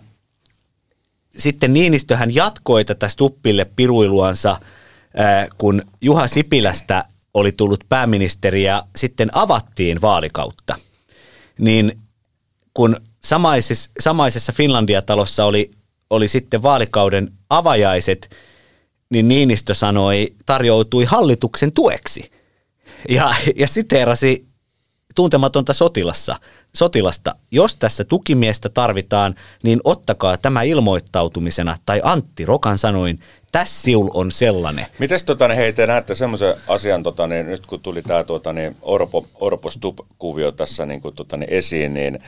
sitten Niinistöhän jatkoi tätä Stuppille piruiluansa, kun Juha Sipilästä oli tullut pääministeri ja sitten avattiin vaalikautta. Niin kun samaisessa, samaisessa Finlandia-talossa oli, oli sitten vaalikauden avajaiset, niin Niinistö sanoi, tarjoutui hallituksen tueksi. Ja, ja siteerasi tuntematonta sotilassa, sotilasta. Jos tässä tukimiestä tarvitaan, niin ottakaa tämä ilmoittautumisena, tai Antti Rokan sanoin, Tässiul on sellainen. Miten tota, niin hei, te näette semmoisen asian, tota, niin, nyt kun tuli tämä tota, niin, Orpo, Orpo Stup-kuvio tässä niin, kuin, tota, niin, esiin, niin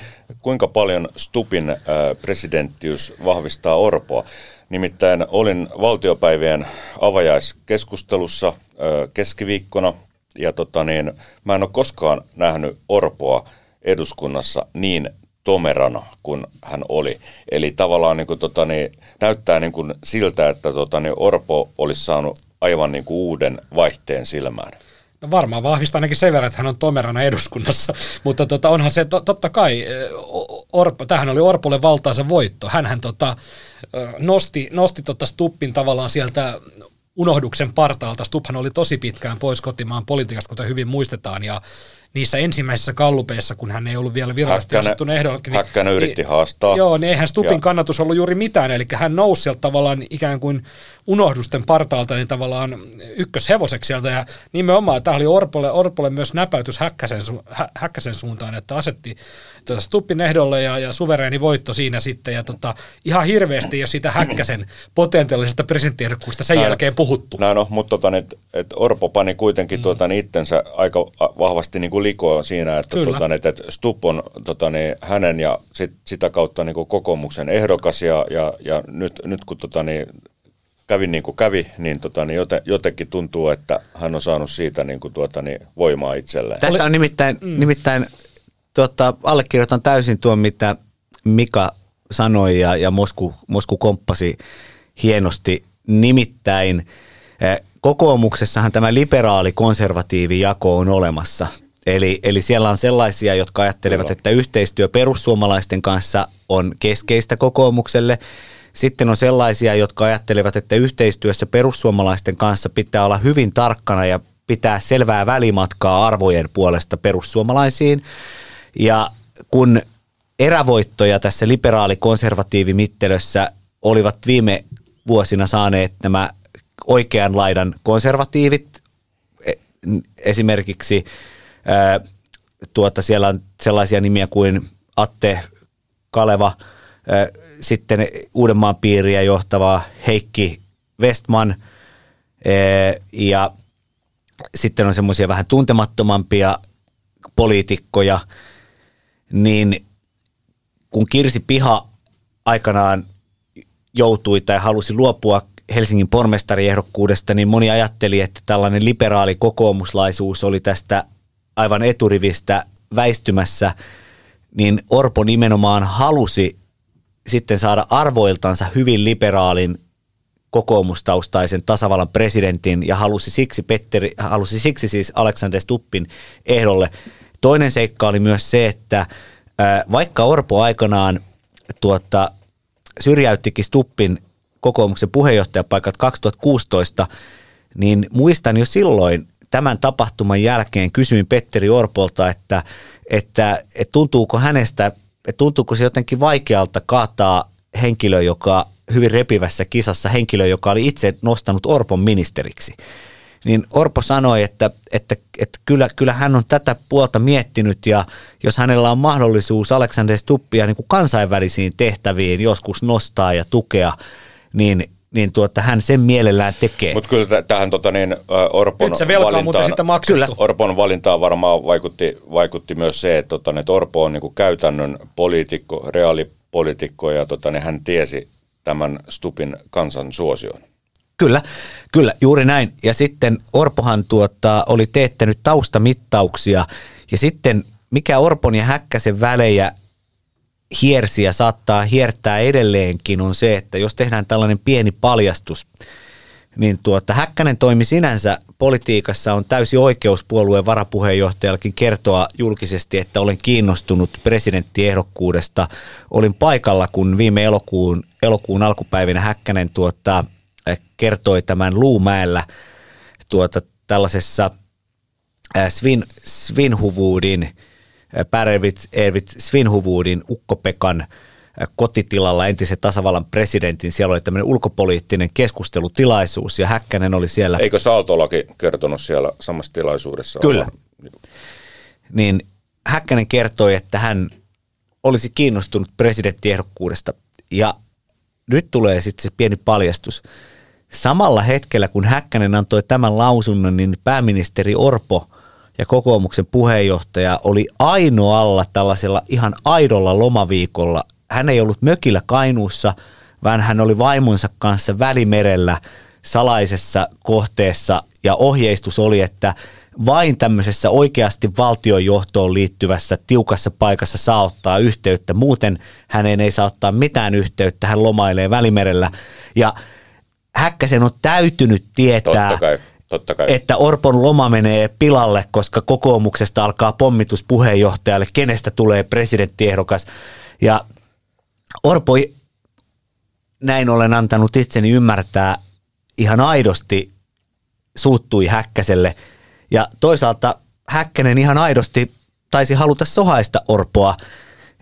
kuinka paljon Stupin äh, presidenttiys vahvistaa Orpoa? Nimittäin olin valtiopäivien avajaiskeskustelussa äh, keskiviikkona ja tota niin, mä en ole koskaan nähnyt Orpoa eduskunnassa niin tomerana kuin hän oli. Eli tavallaan niin kuin, tota, niin, näyttää niin kuin siltä, että tota, niin Orpo olisi saanut aivan niin kuin uuden vaihteen silmään. No varmaan vahvistaa ainakin sen verran, että hän on tomerana eduskunnassa, mutta tota, onhan se to, totta kai, Orpo, tähän oli Orpolle valtaisa voitto. Hänhän tota, nosti, nosti tota Stuppin tavallaan sieltä unohduksen partaalta. Stuphan oli tosi pitkään pois kotimaan politiikasta, kuten hyvin muistetaan, ja niissä ensimmäisissä kallupeissa, kun hän ei ollut vielä virallisesti asettuna ehdolla. Niin, Häkkänen yritti haastaa. Joo, niin eihän Stupin ja. kannatus ollut juuri mitään, eli hän nousi sieltä tavallaan ikään kuin unohdusten partaalta niin tavallaan ykköshevoseksi sieltä, ja nimenomaan tämä oli Orpolle, Orpolle myös näpäytys Häkkäsen, su, hä, Häkkäsen suuntaan, että asetti tuota Stuppin ehdolle ja, ja suvereeni voitto siinä sitten, ja tota, ihan hirveästi jos siitä Häkkäsen potentiaalisesta presidenttiehdokkuista sen näin, jälkeen puhuttu. Näin no, mutta tota, et, et Orpo pani kuitenkin mm. tuota, niin itsensä aika vahvasti niin kuin likoon siinä, että, tuota, että, että Stupp on tota, niin, hänen ja sit, sitä kautta niin kuin kokoomuksen ehdokas ja, ja, ja nyt, nyt kun tota, niin, kävi niin kuin kävi, niin, tota, niin joten, jotenkin tuntuu, että hän on saanut siitä niin kuin, tuota, niin, voimaa itselleen. Tässä on nimittäin, mm. nimittäin tuota, allekirjoitan täysin tuon, mitä Mika sanoi ja, ja Mosku, Mosku komppasi hienosti. Nimittäin eh, kokoomuksessahan tämä liberaali-konservatiivi jako on olemassa. Eli, eli siellä on sellaisia, jotka ajattelevat, Kyllä. että yhteistyö perussuomalaisten kanssa on keskeistä kokoomukselle. Sitten on sellaisia, jotka ajattelevat, että yhteistyössä perussuomalaisten kanssa pitää olla hyvin tarkkana ja pitää selvää välimatkaa arvojen puolesta perussuomalaisiin. Ja kun erävoittoja tässä liberaali-konservatiivimittelössä olivat viime vuosina saaneet nämä oikean laidan konservatiivit, e, esimerkiksi tuota, siellä on sellaisia nimiä kuin Atte Kaleva, sitten Uudenmaan piiriä johtava Heikki Westman ää, ja sitten on semmoisia vähän tuntemattomampia poliitikkoja, niin kun Kirsi Piha aikanaan joutui tai halusi luopua Helsingin pormestariehdokkuudesta, niin moni ajatteli, että tällainen liberaali kokoomuslaisuus oli tästä aivan eturivistä väistymässä, niin Orpo nimenomaan halusi sitten saada arvoiltansa hyvin liberaalin kokoomustaustaisen tasavallan presidentin ja halusi siksi, Petteri, halusi siksi siis Alexander Stuppin ehdolle. Toinen seikka oli myös se, että vaikka Orpo aikanaan tuota, syrjäyttikin Stuppin kokoomuksen puheenjohtajapaikat 2016, niin muistan jo silloin tämän tapahtuman jälkeen kysyin Petteri Orpolta, että, että, että tuntuuko hänestä, että tuntuuko se jotenkin vaikealta kaataa henkilö, joka hyvin repivässä kisassa, henkilö, joka oli itse nostanut Orpon ministeriksi. Niin Orpo sanoi, että, että, että kyllä, kyllä hän on tätä puolta miettinyt ja jos hänellä on mahdollisuus Alexander Stuppia niin kuin kansainvälisiin tehtäviin joskus nostaa ja tukea, niin niin tuota, hän sen mielellään tekee. Mutta kyllä tähän tota, niin, Orpon, Nyt se muuten sitten Kyllä. Orpon valintaan varmaan vaikutti, vaikutti myös se, että, tota, että Orpo on niin kuin käytännön poliitikko, reaalipoliitikko ja tota, niin hän tiesi tämän Stupin kansan suosion. Kyllä, kyllä, juuri näin. Ja sitten Orpohan tuota, oli teettänyt taustamittauksia ja sitten mikä Orpon ja Häkkäsen välejä hiersi ja saattaa hiertää edelleenkin on se, että jos tehdään tällainen pieni paljastus, niin tuota, Häkkänen toimi sinänsä politiikassa on täysi oikeus puolueen varapuheenjohtajallakin kertoa julkisesti, että olen kiinnostunut presidenttiehdokkuudesta. Olin paikalla, kun viime elokuun, elokuun alkupäivinä Häkkänen tuota, kertoi tämän Luumäellä tuota, tällaisessa Svin, Svinhuvuudin – Pärevit Ervit Svinhuvuudin Ukkopekan kotitilalla entisen tasavallan presidentin. Siellä oli tämmöinen ulkopoliittinen keskustelutilaisuus ja Häkkänen oli siellä. Eikö Saaltolakin kertonut siellä samassa tilaisuudessa? Kyllä. Niin Häkkänen kertoi, että hän olisi kiinnostunut presidenttiehdokkuudesta ja nyt tulee sitten se pieni paljastus. Samalla hetkellä, kun Häkkänen antoi tämän lausunnon, niin pääministeri Orpo – ja kokoomuksen puheenjohtaja oli ainoalla tällaisella ihan aidolla lomaviikolla. Hän ei ollut mökillä Kainuussa, vaan hän oli vaimonsa kanssa välimerellä salaisessa kohteessa ja ohjeistus oli, että vain tämmöisessä oikeasti valtionjohtoon liittyvässä tiukassa paikassa saa ottaa yhteyttä. Muuten hänen ei saa ottaa mitään yhteyttä, hän lomailee välimerellä. Ja Häkkäsen on täytynyt tietää, Totta kai, että Orpon loma menee pilalle, koska kokoomuksesta alkaa pommitus puheenjohtajalle, kenestä tulee presidenttiehdokas. Ja Orpo näin olen antanut itseni ymmärtää ihan aidosti suuttui Häkkäselle. Ja toisaalta Häkkänen ihan aidosti taisi haluta sohaista Orpoa.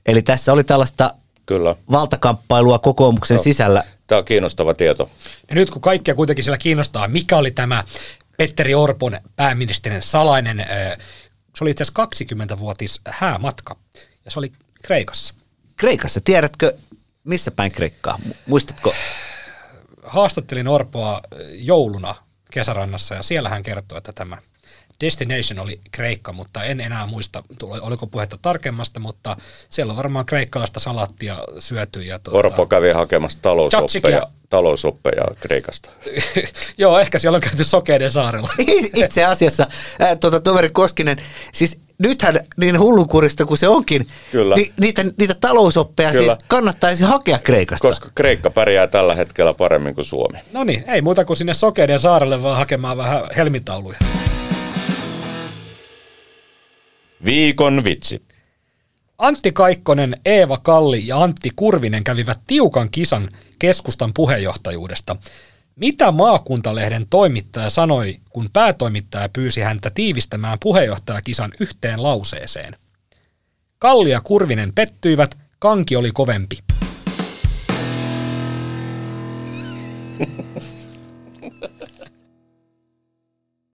Eli tässä oli tällaista Kyllä. valtakamppailua kokoomuksen Joo. sisällä. Tämä on kiinnostava tieto. Ja nyt kun kaikkia kuitenkin siellä kiinnostaa, mikä oli tämä Petteri Orpon pääministerin salainen, se oli itse asiassa 20-vuotis häämatka, ja se oli Kreikassa. Kreikassa, tiedätkö missä päin Kreikkaa? Mu- Muistatko? Haastattelin Orpoa jouluna kesärannassa, ja siellä hän kertoi, että tämä destination oli Kreikka, mutta en enää muista, tuli- oliko puhetta tarkemmasta, mutta siellä on varmaan kreikkalaista salaattia syöty. Ja tuota, Orpo kävi hakemassa talousoppeja, talousoppeja Kreikasta. Joo, ehkä siellä on käyty Sokeiden saarella. Itse asiassa, ää, tuota, toveri Koskinen, siis nythän niin hullunkurista kuin se onkin, Kyllä. Ni, niitä, niitä talousoppeja Kyllä. siis kannattaisi hakea Kreikasta. Koska Kreikka pärjää tällä hetkellä paremmin kuin Suomi. No niin, ei muuta kuin sinne Sokeiden saarelle vaan hakemaan vähän helmitauluja. Viikon vitsi. Antti Kaikkonen, Eeva Kalli ja Antti Kurvinen kävivät tiukan kisan keskustan puheenjohtajuudesta. Mitä maakuntalehden toimittaja sanoi, kun päätoimittaja pyysi häntä tiivistämään puheenjohtajakisan yhteen lauseeseen? Kalli ja Kurvinen pettyivät, kanki oli kovempi.